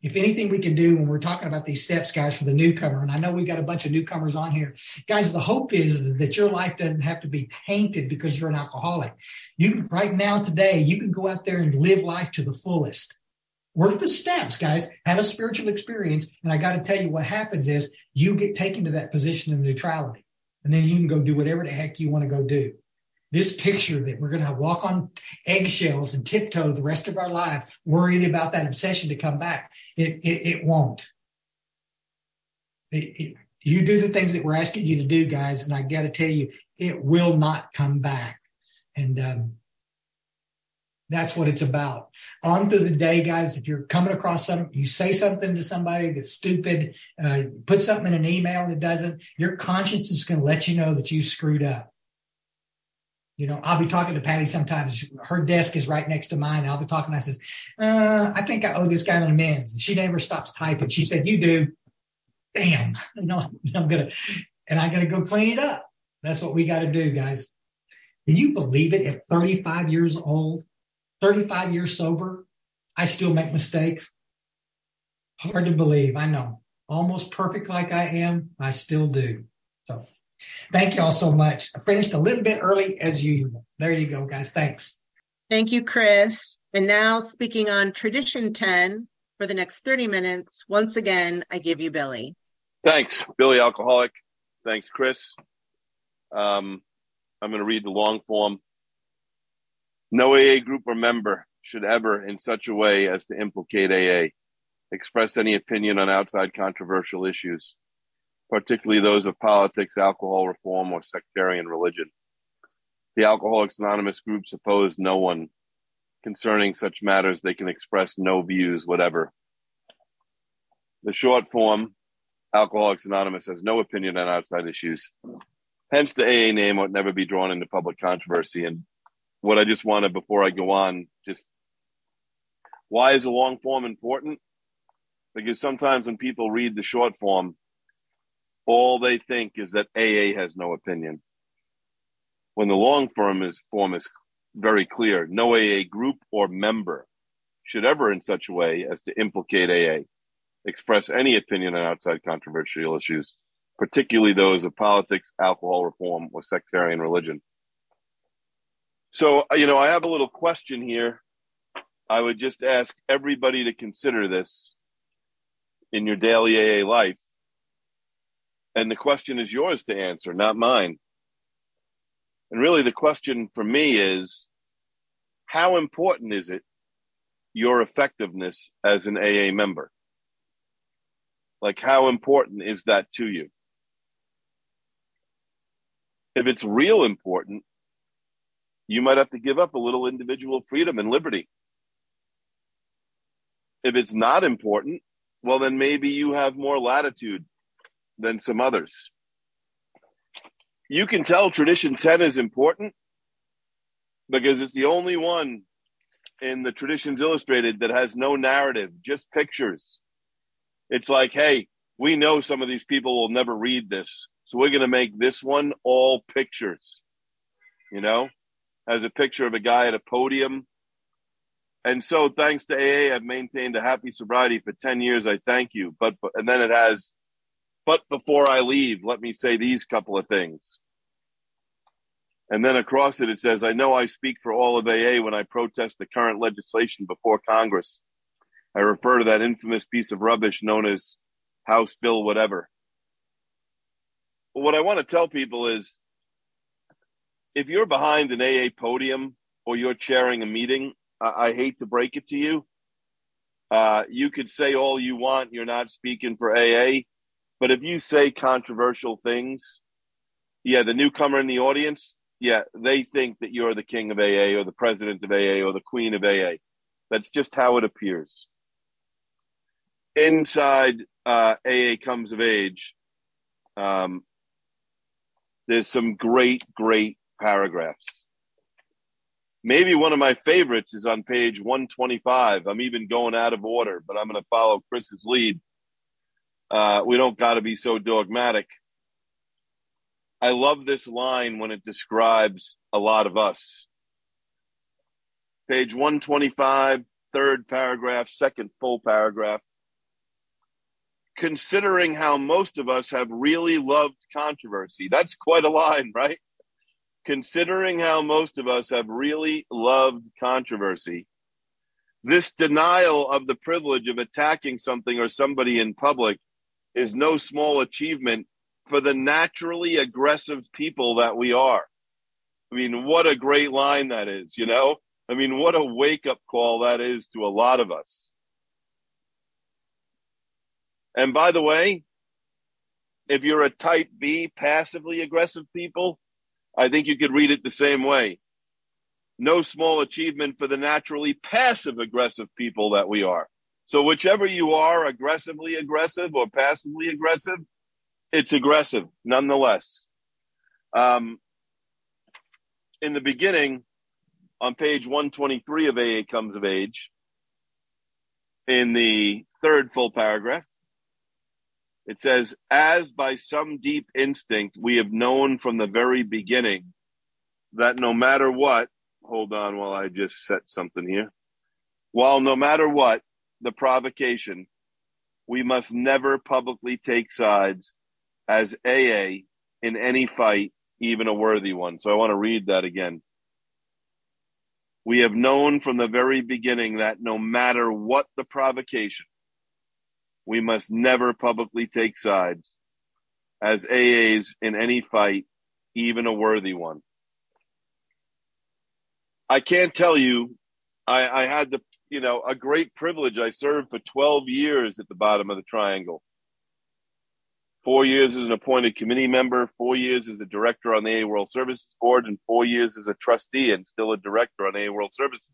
if anything we can do when we're talking about these steps, guys, for the newcomer, and I know we've got a bunch of newcomers on here, guys, the hope is that your life doesn't have to be tainted because you're an alcoholic. You can, right now, today, you can go out there and live life to the fullest. Work the steps, guys. Have a spiritual experience. And I got to tell you what happens is you get taken to that position of neutrality. And then you can go do whatever the heck you want to go do this picture that we're going to walk on eggshells and tiptoe the rest of our life, worried about that obsession to come back. It it, it won't. It, it, you do the things that we're asking you to do, guys, and I got to tell you, it will not come back. And um, that's what it's about. On through the day, guys, if you're coming across something, you say something to somebody that's stupid, uh, put something in an email that doesn't, your conscience is going to let you know that you screwed up. You know, I'll be talking to Patty sometimes. Her desk is right next to mine. I'll be talking. I says, uh, I think I owe this guy an amends. She never stops typing. She said, you do. Damn. You know, I'm going to, and I got to go clean it up. That's what we got to do, guys. Can you believe it? At 35 years old, 35 years sober, I still make mistakes. Hard to believe. I know. Almost perfect like I am. I still do. So Thank you all so much. I finished a little bit early as usual. There you go, guys. Thanks. Thank you, Chris. And now speaking on tradition 10 for the next 30 minutes, once again, I give you Billy. Thanks, Billy Alcoholic. Thanks, Chris. Um, I'm going to read the long form. No AA group or member should ever, in such a way as to implicate AA, express any opinion on outside controversial issues particularly those of politics, alcohol reform, or sectarian religion. The Alcoholics Anonymous groups oppose no one concerning such matters. They can express no views, whatever. The short form, Alcoholics Anonymous has no opinion on outside issues. Hence, the AA name would never be drawn into public controversy. And what I just wanted before I go on, just why is the long form important? Because sometimes when people read the short form, all they think is that AA has no opinion. When the long form is, form is very clear, no AA group or member should ever in such a way as to implicate AA, express any opinion on outside controversial issues, particularly those of politics, alcohol reform, or sectarian religion. So, you know, I have a little question here. I would just ask everybody to consider this in your daily AA life. And the question is yours to answer, not mine. And really, the question for me is how important is it your effectiveness as an AA member? Like, how important is that to you? If it's real important, you might have to give up a little individual freedom and liberty. If it's not important, well, then maybe you have more latitude than some others. You can tell tradition 10 is important because it's the only one in the traditions illustrated that has no narrative, just pictures. It's like, hey, we know some of these people will never read this. So we're going to make this one all pictures, you know, as a picture of a guy at a podium. And so thanks to AA, I've maintained a happy sobriety for 10 years. I thank you. But, and then it has, but before I leave, let me say these couple of things. And then across it, it says, I know I speak for all of AA when I protest the current legislation before Congress. I refer to that infamous piece of rubbish known as House Bill whatever. What I want to tell people is if you're behind an AA podium or you're chairing a meeting, I, I hate to break it to you. Uh, you could say all you want, you're not speaking for AA. But if you say controversial things, yeah, the newcomer in the audience, yeah, they think that you're the king of AA or the president of AA or the queen of AA. That's just how it appears. Inside uh, AA Comes of Age, um, there's some great, great paragraphs. Maybe one of my favorites is on page 125. I'm even going out of order, but I'm going to follow Chris's lead. Uh, we don't got to be so dogmatic. I love this line when it describes a lot of us. Page 125, third paragraph, second full paragraph. Considering how most of us have really loved controversy. That's quite a line, right? Considering how most of us have really loved controversy. This denial of the privilege of attacking something or somebody in public is no small achievement for the naturally aggressive people that we are. I mean, what a great line that is, you know? I mean, what a wake up call that is to a lot of us. And by the way, if you're a type B, passively aggressive people, I think you could read it the same way. No small achievement for the naturally passive aggressive people that we are. So whichever you are, aggressively aggressive or passively aggressive, it's aggressive nonetheless. Um, in the beginning, on page 123 of AA Comes of Age, in the third full paragraph, it says, As by some deep instinct we have known from the very beginning that no matter what, hold on while I just set something here. While no matter what the provocation, we must never publicly take sides as AA in any fight, even a worthy one. So I want to read that again. We have known from the very beginning that no matter what the provocation, we must never publicly take sides as AAs in any fight, even a worthy one. I can't tell you, I, I had the, you know, a great privilege. I served for 12 years at the bottom of the triangle four years as an appointed committee member, four years as a director on the AA World Services Board, and four years as a trustee and still a director on AA World Services.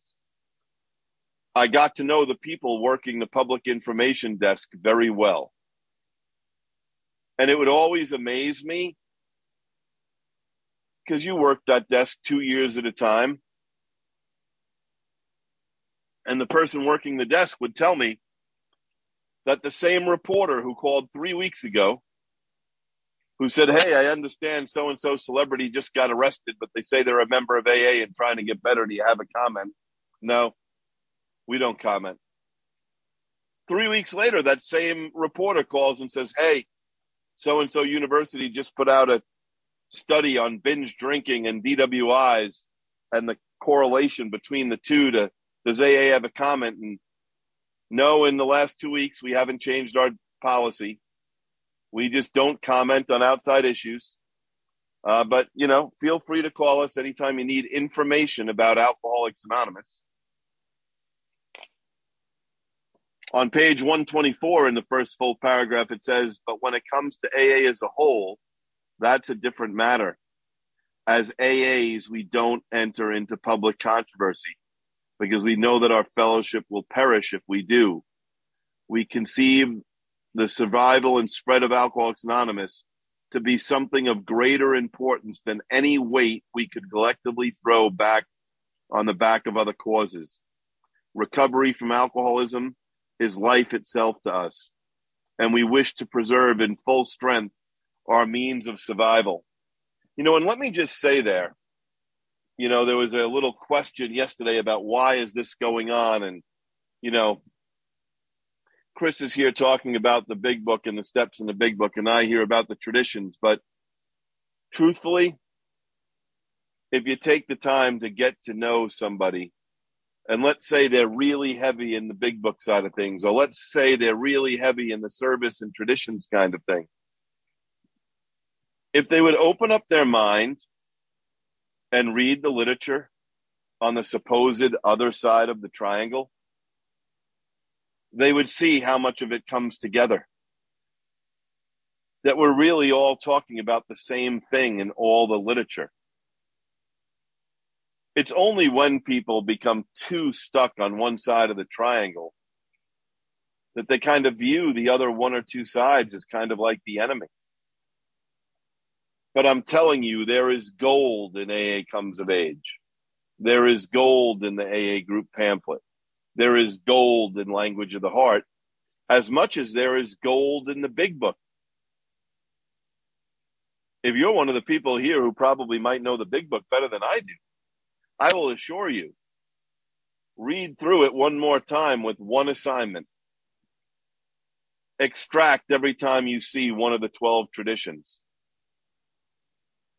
I got to know the people working the public information desk very well. And it would always amaze me because you worked that desk two years at a time. And the person working the desk would tell me that the same reporter who called three weeks ago who said, Hey, I understand so and so celebrity just got arrested, but they say they're a member of AA and trying to get better. Do you have a comment? No, we don't comment. Three weeks later, that same reporter calls and says, Hey, so and so university just put out a study on binge drinking and DWIs and the correlation between the two to does AA have a comment? And no, in the last two weeks, we haven't changed our policy. We just don't comment on outside issues. Uh, but, you know, feel free to call us anytime you need information about Alcoholics Anonymous. On page 124 in the first full paragraph, it says, but when it comes to AA as a whole, that's a different matter. As AAs, we don't enter into public controversy because we know that our fellowship will perish if we do. We conceive the survival and spread of Alcoholics Anonymous to be something of greater importance than any weight we could collectively throw back on the back of other causes. Recovery from alcoholism is life itself to us, and we wish to preserve in full strength our means of survival. You know, and let me just say there, you know, there was a little question yesterday about why is this going on? And, you know, Chris is here talking about the big book and the steps in the big book, and I hear about the traditions. But truthfully, if you take the time to get to know somebody, and let's say they're really heavy in the big book side of things, or let's say they're really heavy in the service and traditions kind of thing, if they would open up their mind and read the literature on the supposed other side of the triangle, they would see how much of it comes together. That we're really all talking about the same thing in all the literature. It's only when people become too stuck on one side of the triangle that they kind of view the other one or two sides as kind of like the enemy. But I'm telling you, there is gold in AA Comes of Age. There is gold in the AA group pamphlet. There is gold in Language of the Heart, as much as there is gold in the big book. If you're one of the people here who probably might know the big book better than I do, I will assure you, read through it one more time with one assignment. Extract every time you see one of the 12 traditions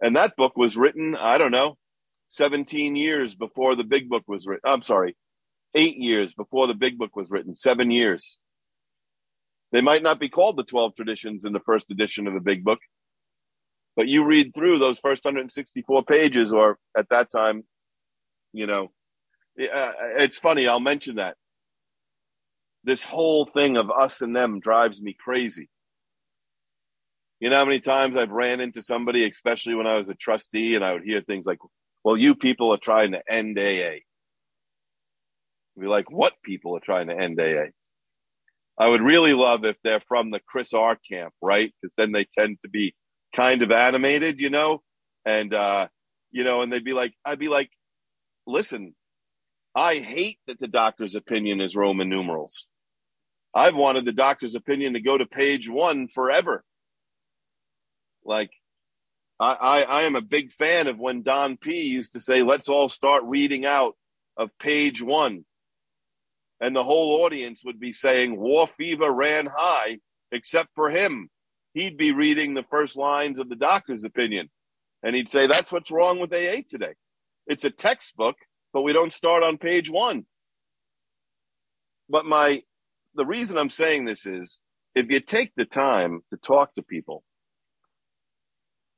and that book was written, I don't know, 17 years before the big book was written. I'm sorry, eight years before the big book was written, seven years. They might not be called the 12 traditions in the first edition of the big book, but you read through those first 164 pages, or at that time, you know, uh, uh, it's funny, I'll mention that. This whole thing of us and them drives me crazy. You know how many times I've ran into somebody, especially when I was a trustee, and I would hear things like, well, you people are trying to end AA. I'd be like, what people are trying to end AA? I would really love if they're from the Chris R camp, right? Because then they tend to be kind of animated, you know? And, uh, you know, and they'd be like, I'd be like, listen, I hate that the doctor's opinion is Roman numerals. I've wanted the doctor's opinion to go to page one forever. Like, I, I, I am a big fan of when Don P used to say, let's all start reading out of page one. And the whole audience would be saying, War fever ran high, except for him. He'd be reading the first lines of the doctor's opinion. And he'd say, that's what's wrong with AA today. It's a textbook, but we don't start on page one. But my, the reason I'm saying this is if you take the time to talk to people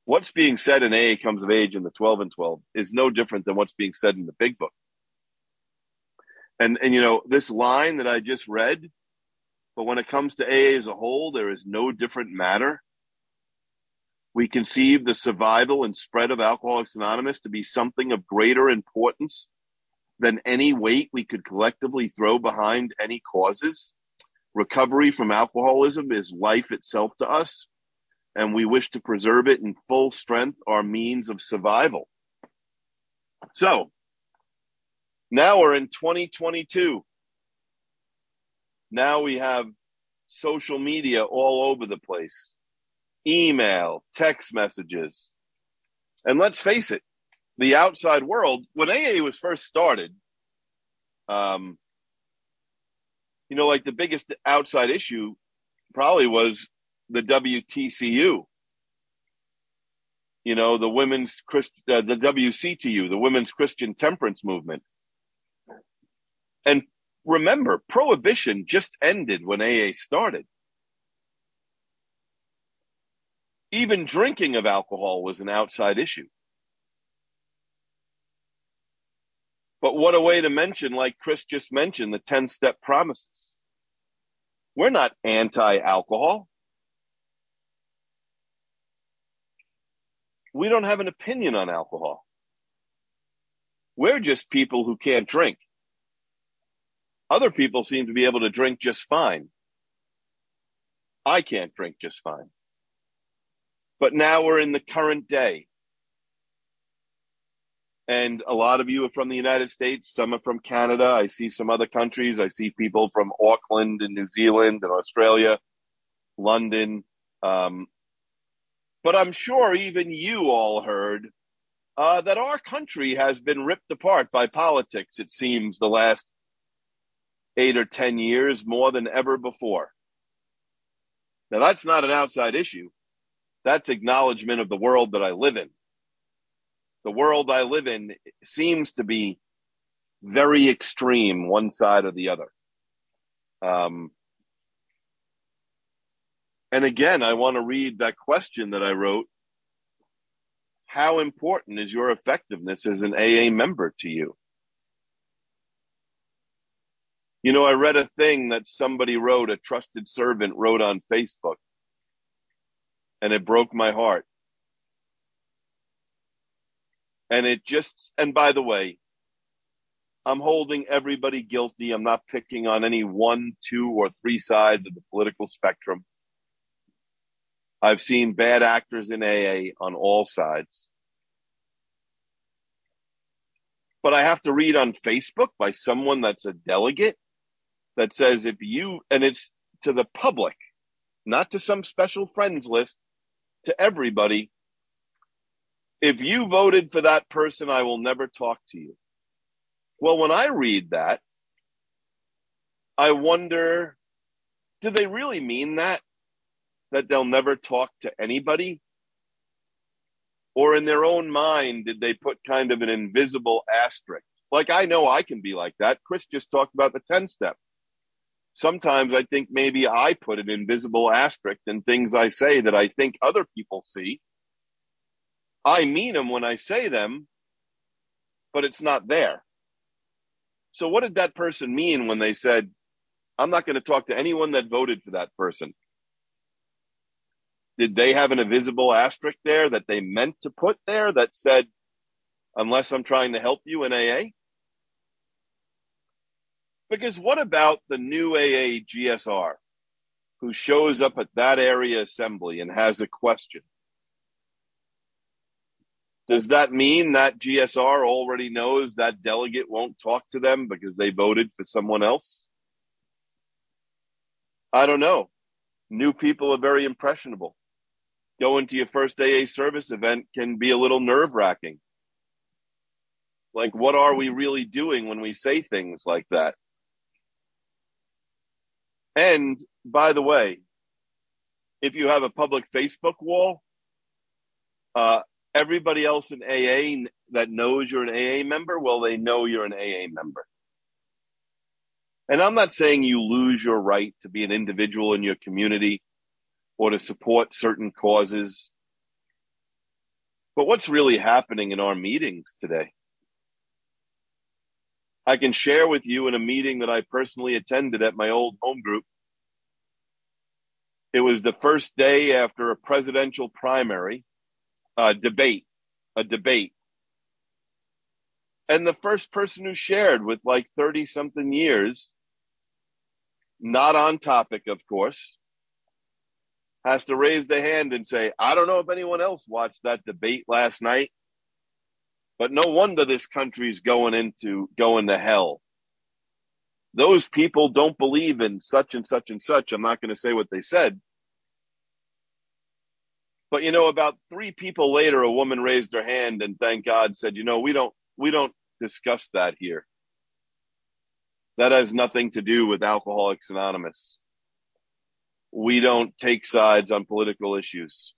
what's being said in AA comes of age in the 12 and 12 is no different than what's being said in the big book. And, and, you know, this line that I just read, but when it comes to AA as a whole, there is no different matter. We conceive the survival and spread of Alcoholics Anonymous to be something of greater importance than any weight we could collectively throw behind any causes. Recovery from alcoholism is life itself to us and we wish to preserve it in full strength, our means of survival. So now we're in 2022. Now we have social media all over the place, email, text messages. And let's face it, the outside world, when AA was first started, um, you know, like the biggest outside issue probably was the WTCU, you know, the women's Christ, uh, the WCTU, the Women's Christian Temperance Movement. And remember, prohibition just ended when AA started. Even drinking of alcohol was an outside issue. But what a way to mention, like Chris just mentioned, the 10 step promises. We're not anti alcohol. We don't have an opinion on alcohol. We're just people who can't drink. Other people seem to be able to drink just fine. I can't drink just fine. But now we're in the current day. And a lot of you are from the United States. Some are from Canada. I see some other countries. I see people from Auckland and New Zealand and Australia, London. Um, but I'm sure even you all heard uh, that our country has been ripped apart by politics, it seems, the last eight or 10 years more than ever before. Now, that's not an outside issue. That's acknowledgement of the world that I live in. The world I live in seems to be very extreme, one side or the other. Um, and again, I want to read that question that I wrote. How important is your effectiveness as an AA member to you? You know, I read a thing that somebody wrote, a trusted servant wrote on Facebook, and it broke my heart. And it just, and by the way, I'm holding everybody guilty. I'm not picking on any one, two, or three sides of the political spectrum. I've seen bad actors in AA on all sides. But I have to read on Facebook by someone that's a delegate that says if you, and it's to the public, not to some special friends list, to everybody. If you voted for that person, I will never talk to you. Well, when I read that, I wonder, do they really mean that? That they'll never talk to anybody? Or in their own mind, did they put kind of an invisible asterisk? Like I know I can be like that. Chris just talked about the 10 step sometimes I think maybe I put an invisible asterisk in things I say that I think other people see. I mean them when I say them, but it's not there. So what did that person mean when they said, I'm not going to talk to anyone that voted for that person? Did they have an invisible asterisk there that they meant to put there that said, unless I'm trying to help you in AA? Because what about the new AA GSR who shows up at that area assembly and has a question? Does that mean that GSR already knows that delegate won't talk to them because they voted for someone else? I don't know. New people are very impressionable. Going to your first AA service event can be a little nerve wracking. Like, what are we really doing when we say things like that? And by the way, if you have a public Facebook wall, uh, everybody else in AA that knows you're an AA member, well, they know you're an AA member. And I'm not saying you lose your right to be an individual in your community or to support certain causes. But what's really happening in our meetings today? I can share with you in a meeting that I personally attended at my old home group. It was the first day after a presidential primary uh, debate, a debate. And the first person who shared with like 30 something years, not on topic, of course, has to raise the hand and say, I don't know if anyone else watched that debate last night. But no wonder this country's going into going to hell. Those people don't believe in such and such and such. I'm not going to say what they said. But you know, about three people later, a woman raised her hand and thank God said, you know, we don't, we don't discuss that here. That has nothing to do with Alcoholics Anonymous. We don't take sides on political issues.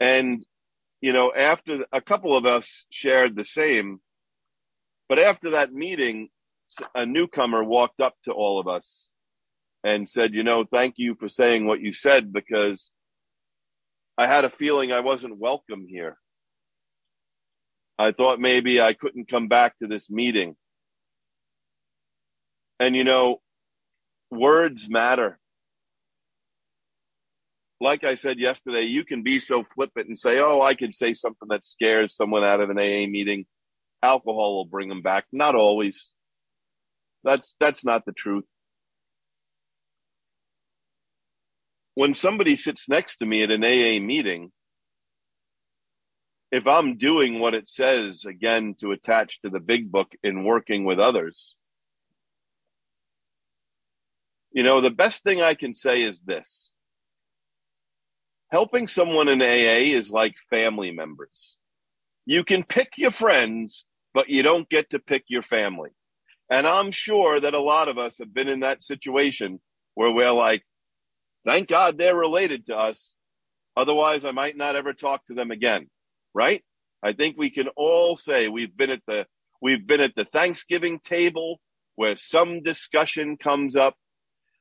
And, you know, after a couple of us shared the same, but after that meeting, a newcomer walked up to all of us and said, you know, thank you for saying what you said because I had a feeling I wasn't welcome here. I thought maybe I couldn't come back to this meeting. And you know, words matter. Like I said yesterday, you can be so flippant and say, oh, I could say something that scares someone out of an AA meeting. Alcohol will bring them back. Not always. That's, that's not the truth. When somebody sits next to me at an AA meeting, if I'm doing what it says again to attach to the big book in working with others, you know, the best thing I can say is this. Helping someone in AA is like family members. You can pick your friends, but you don't get to pick your family. And I'm sure that a lot of us have been in that situation where we're like, thank God they're related to us. Otherwise, I might not ever talk to them again. Right? I think we can all say we've been at the, we've been at the Thanksgiving table where some discussion comes up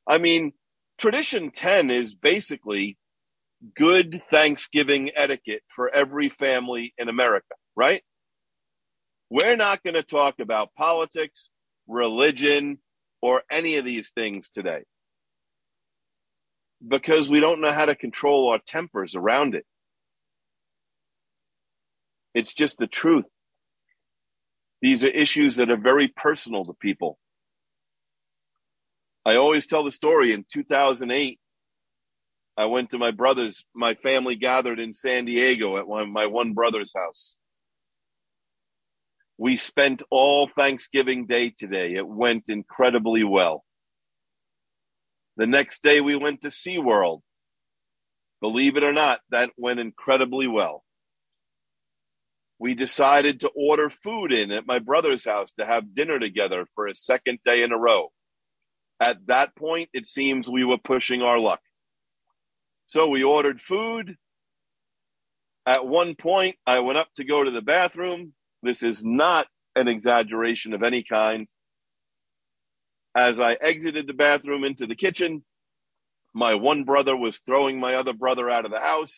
I mean, tradition 10 is basically good Thanksgiving etiquette for every family in America, right? We're not going to talk about politics, religion, or any of these things today because we don't know how to control our tempers around it. It's just the truth. These are issues that are very personal to people. I always tell the story in 2008. I went to my brother's, my family gathered in San Diego at one, my one brother's house. We spent all Thanksgiving Day today. It went incredibly well. The next day we went to SeaWorld. Believe it or not, that went incredibly well. We decided to order food in at my brother's house to have dinner together for a second day in a row. At that point, it seems we were pushing our luck. So we ordered food. At one point, I went up to go to the bathroom. This is not an exaggeration of any kind. As I exited the bathroom into the kitchen, my one brother was throwing my other brother out of the house.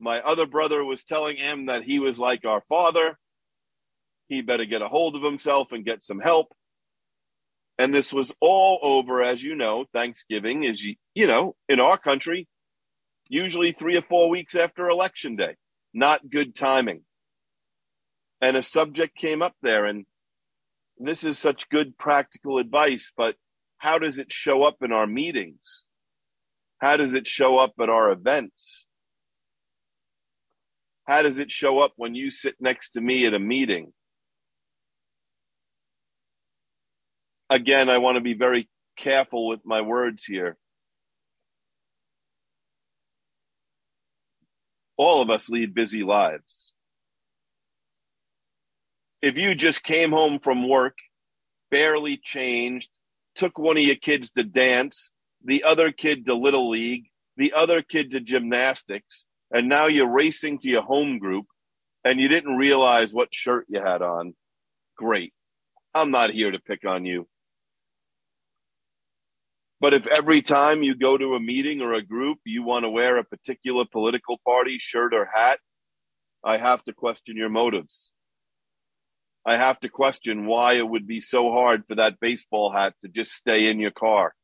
My other brother was telling him that he was like our father. He better get a hold of himself and get some help. And this was all over, as you know, Thanksgiving is, you know, in our country, usually three or four weeks after election day. Not good timing. And a subject came up there and this is such good practical advice, but how does it show up in our meetings? How does it show up at our events? How does it show up when you sit next to me at a meeting? Again, I want to be very careful with my words here. All of us lead busy lives. If you just came home from work, barely changed, took one of your kids to dance, the other kid to little league, the other kid to gymnastics, and now you're racing to your home group and you didn't realize what shirt you had on, great. I'm not here to pick on you. But if every time you go to a meeting or a group, you want to wear a particular political party shirt or hat, I have to question your motives. I have to question why it would be so hard for that baseball hat to just stay in your car.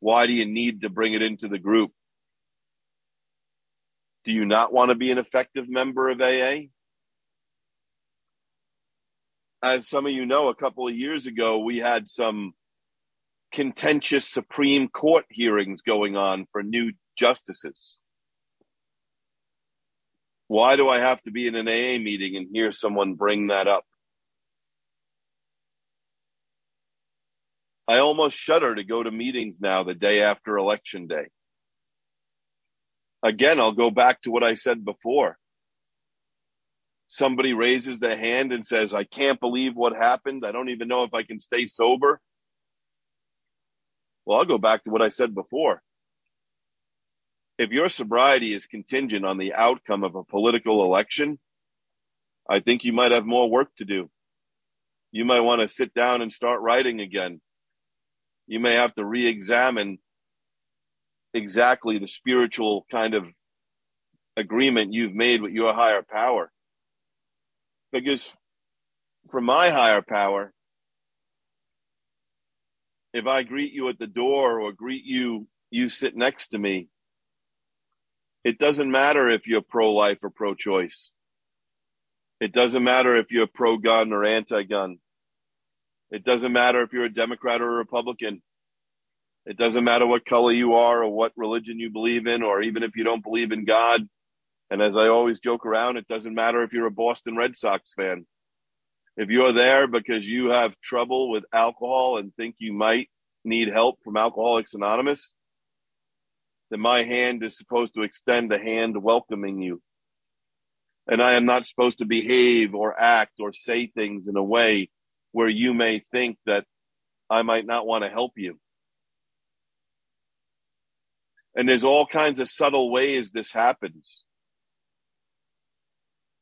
Why do you need to bring it into the group? Do you not want to be an effective member of AA? As some of you know, a couple of years ago, we had some contentious Supreme Court hearings going on for new justices. Why do I have to be in an AA meeting and hear someone bring that up? I almost shudder to go to meetings now the day after election day. Again, I'll go back to what I said before. Somebody raises their hand and says, I can't believe what happened. I don't even know if I can stay sober. Well, I'll go back to what I said before. If your sobriety is contingent on the outcome of a political election, I think you might have more work to do. You might want to sit down and start writing again. You may have to re examine exactly the spiritual kind of agreement you've made with your higher power. Because for my higher power, if I greet you at the door or greet you, you sit next to me, it doesn't matter if you're pro life or pro choice. It doesn't matter if you're pro gun or anti gun. It doesn't matter if you're a Democrat or a Republican. It doesn't matter what color you are or what religion you believe in, or even if you don't believe in God. And as I always joke around, it doesn't matter if you're a Boston Red Sox fan. If you're there because you have trouble with alcohol and think you might need help from Alcoholics Anonymous, then my hand is supposed to extend a hand welcoming you. And I am not supposed to behave or act or say things in a way where you may think that I might not want to help you. And there's all kinds of subtle ways this happens.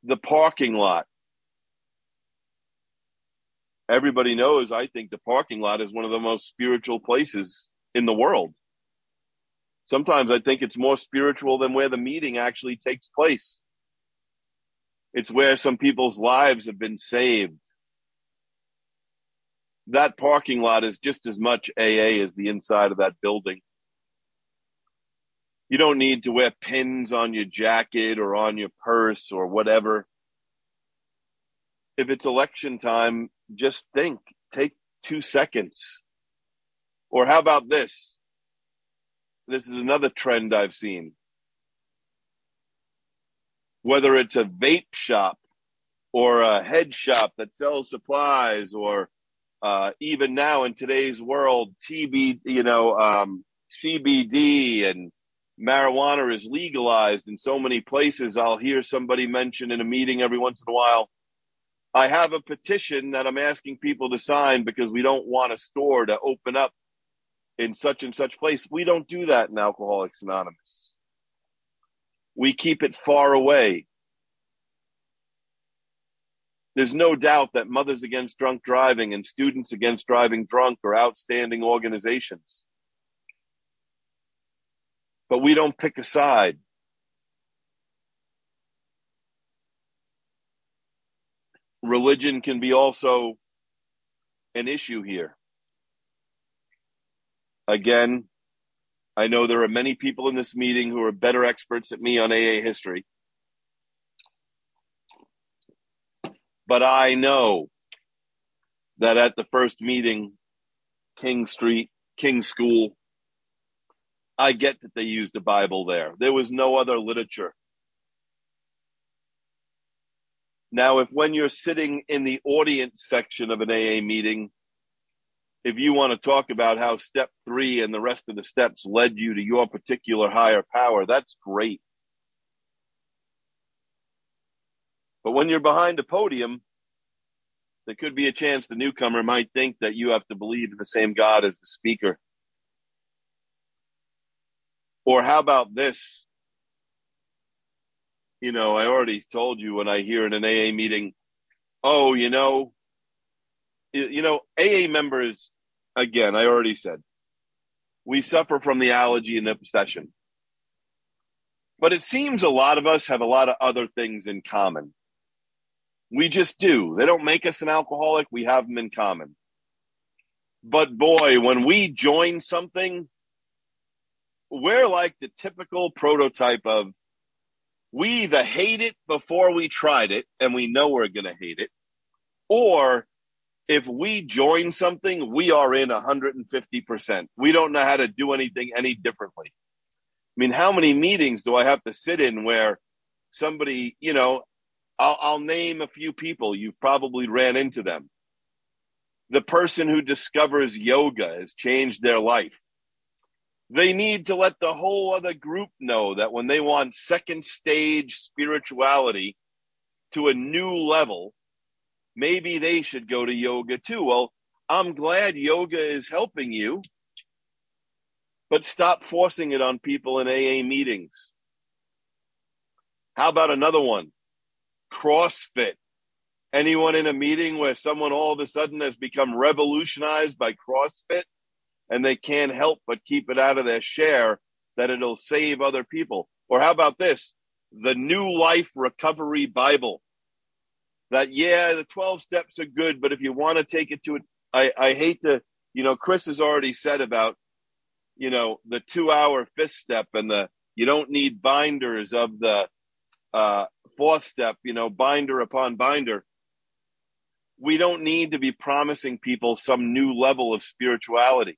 The parking lot. Everybody knows, I think the parking lot is one of the most spiritual places in the world. Sometimes I think it's more spiritual than where the meeting actually takes place. It's where some people's lives have been saved. That parking lot is just as much AA as the inside of that building. You don't need to wear pins on your jacket or on your purse or whatever. If it's election time, just think, take two seconds. Or how about this? This is another trend I've seen whether it's a vape shop or a head shop that sells supplies or uh, even now in today's world, TB, you know, um, CBD and marijuana is legalized in so many places. I'll hear somebody mention in a meeting every once in a while. I have a petition that I'm asking people to sign because we don't want a store to open up in such and such place. We don't do that in Alcoholics Anonymous we keep it far away. There's no doubt that Mothers Against Drunk Driving and Students Against Driving Drunk are outstanding organizations. But we don't pick a side. Religion can be also an issue here. Again, I know there are many people in this meeting who are better experts than me on AA history. But I know that at the first meeting, King Street, King School, I get that they used a Bible there. There was no other literature. Now, if when you're sitting in the audience section of an AA meeting, if you want to talk about how step three and the rest of the steps led you to your particular higher power, that's great. But when you're behind a podium, there could be a chance the newcomer might think that you have to believe in the same God as the speaker. Or how about this? You know, I already told you when I hear in an AA meeting, oh, you know, you know, AA members, again, I already said, we suffer from the allergy and obsession. But it seems a lot of us have a lot of other things in common. We just do. They don't make us an alcoholic, we have them in common. But boy, when we join something, we're like the typical prototype of we either hate it before we tried it and we know we're going to hate it, or if we join something, we are in 150%. We don't know how to do anything any differently. I mean, how many meetings do I have to sit in where somebody, you know, I'll, I'll name a few people. You've probably ran into them. The person who discovers yoga has changed their life. They need to let the whole other group know that when they want second stage spirituality to a new level, maybe they should go to yoga too. Well, I'm glad yoga is helping you. but stop forcing it on people in AA meetings. How about another one? CrossFit. Anyone in a meeting where someone all of a sudden has become revolutionized by CrossFit and they can't help but keep it out of their share that it'll save other people? Or how about this? The New Life Recovery Bible. That, yeah, the 12 steps are good, but if you want to take it to it, I, I hate to, you know, Chris has already said about, you know, the two hour fifth step and the, you don't need binders of the uh, fourth step, you know, binder upon binder we don't need to be promising people some new level of spirituality.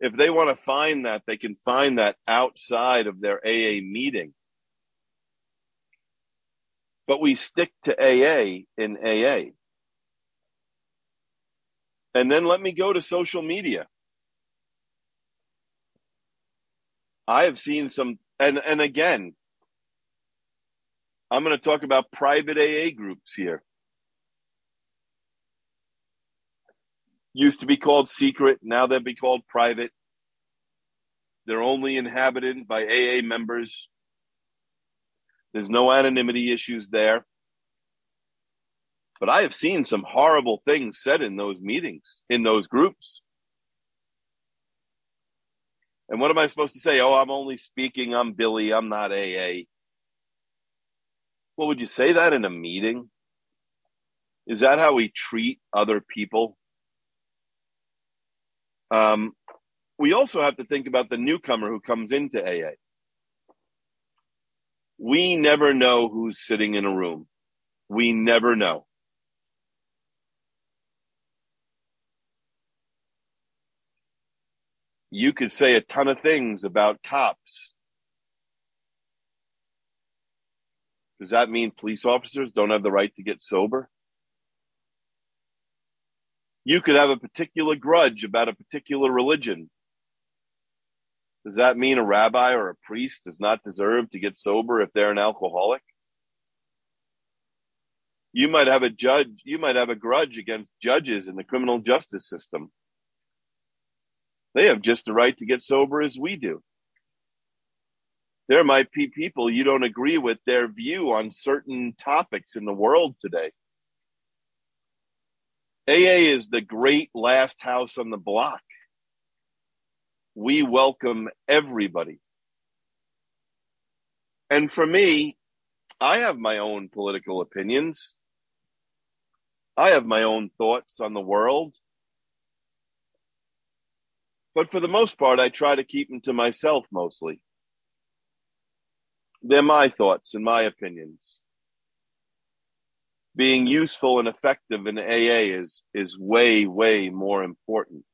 If they want to find that, they can find that outside of their AA meeting. But we stick to AA in AA. And then let me go to social media. I have seen some, and, and again, I'm going to talk about private AA groups here. Used to be called secret. Now they'll be called private. They're only inhabited by AA members. There's no anonymity issues there. But I have seen some horrible things said in those meetings, in those groups. And what am I supposed to say? Oh, I'm only speaking. I'm Billy. I'm not AA. Well, would you say that in a meeting? Is that how we treat other people? Um, we also have to think about the newcomer who comes into AA. We never know who's sitting in a room. We never know. You could say a ton of things about cops. Does that mean police officers don't have the right to get sober? You could have a particular grudge about a particular religion. Does that mean a rabbi or a priest does not deserve to get sober if they're an alcoholic? You might have a judge, you might have a grudge against judges in the criminal justice system. They have just the right to get sober as we do. There might be people you don't agree with their view on certain topics in the world today. AA is the great last house on the block. We welcome everybody. And for me, I have my own political opinions. I have my own thoughts on the world. But for the most part, I try to keep them to myself mostly. They're my thoughts and my opinions being useful and effective in AA is is way way more important.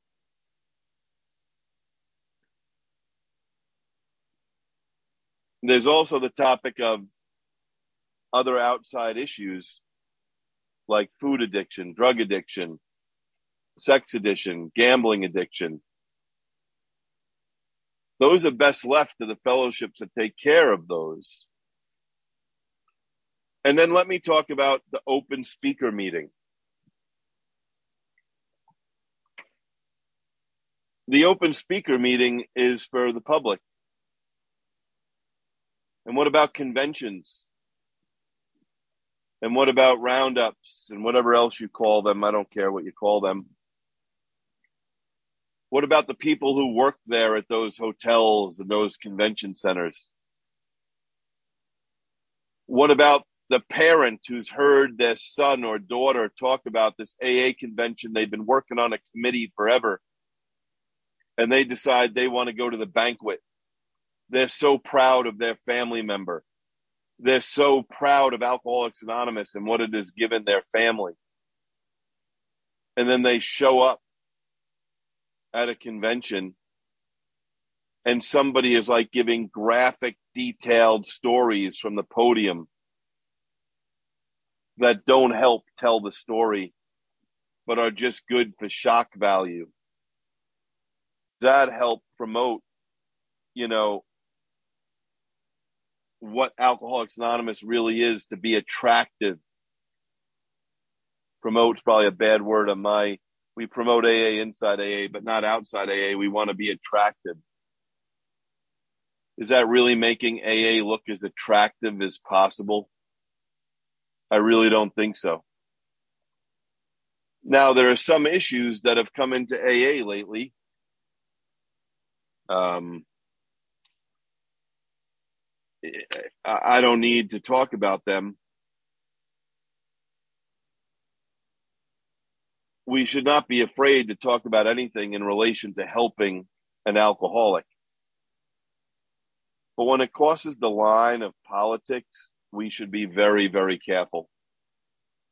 There's also the topic of other outside issues like food addiction, drug addiction, sex addiction, gambling addiction. Those are best left to the fellowships that take care of those. And then let me talk about the open speaker meeting. The open speaker meeting is for the public. And what about conventions? And what about roundups and whatever else you call them? I don't care what you call them. What about the people who work there at those hotels and those convention centers? What about the parent who's heard their son or daughter talk about this AA convention, they've been working on a committee forever, and they decide they want to go to the banquet. They're so proud of their family member. They're so proud of Alcoholics Anonymous and what it has given their family. And then they show up at a convention and somebody is like giving graphic, detailed stories from the podium that don't help tell the story, but are just good for shock value. That help promote, you know, what Alcoholics Anonymous really is to be attractive. Promote's probably a bad word on my we promote AA inside AA, but not outside AA. We want to be attractive. Is that really making AA look as attractive as possible? I really don't think so. Now, there are some issues that have come into AA lately. Um, I don't need to talk about them. We should not be afraid to talk about anything in relation to helping an alcoholic. But when it crosses the line of politics, we should be very, very careful,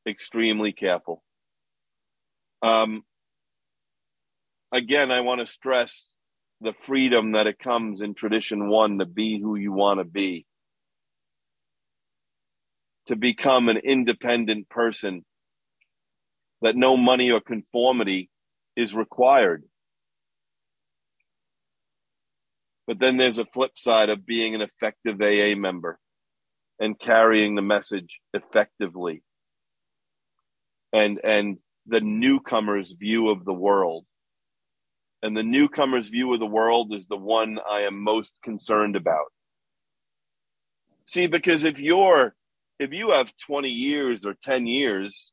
extremely careful. Um, again, I want to stress the freedom that it comes in tradition one to be who you want to be, to become an independent person, that no money or conformity is required. But then there's a flip side of being an effective AA member and carrying the message effectively. And, and the newcomer's view of the world. And the newcomer's view of the world is the one I am most concerned about. See, because if you're, if you have 20 years or 10 years,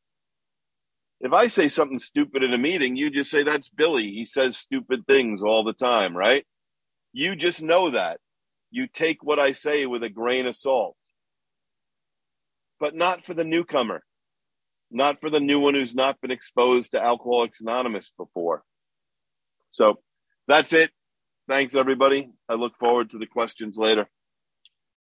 if I say something stupid in a meeting, you just say, that's Billy. He says stupid things all the time, right? You just know that. You take what I say with a grain of salt. But not for the newcomer not for the new one who's not been exposed to Alcoholics Anonymous before. So that's it. Thanks, everybody. I look forward to the questions later.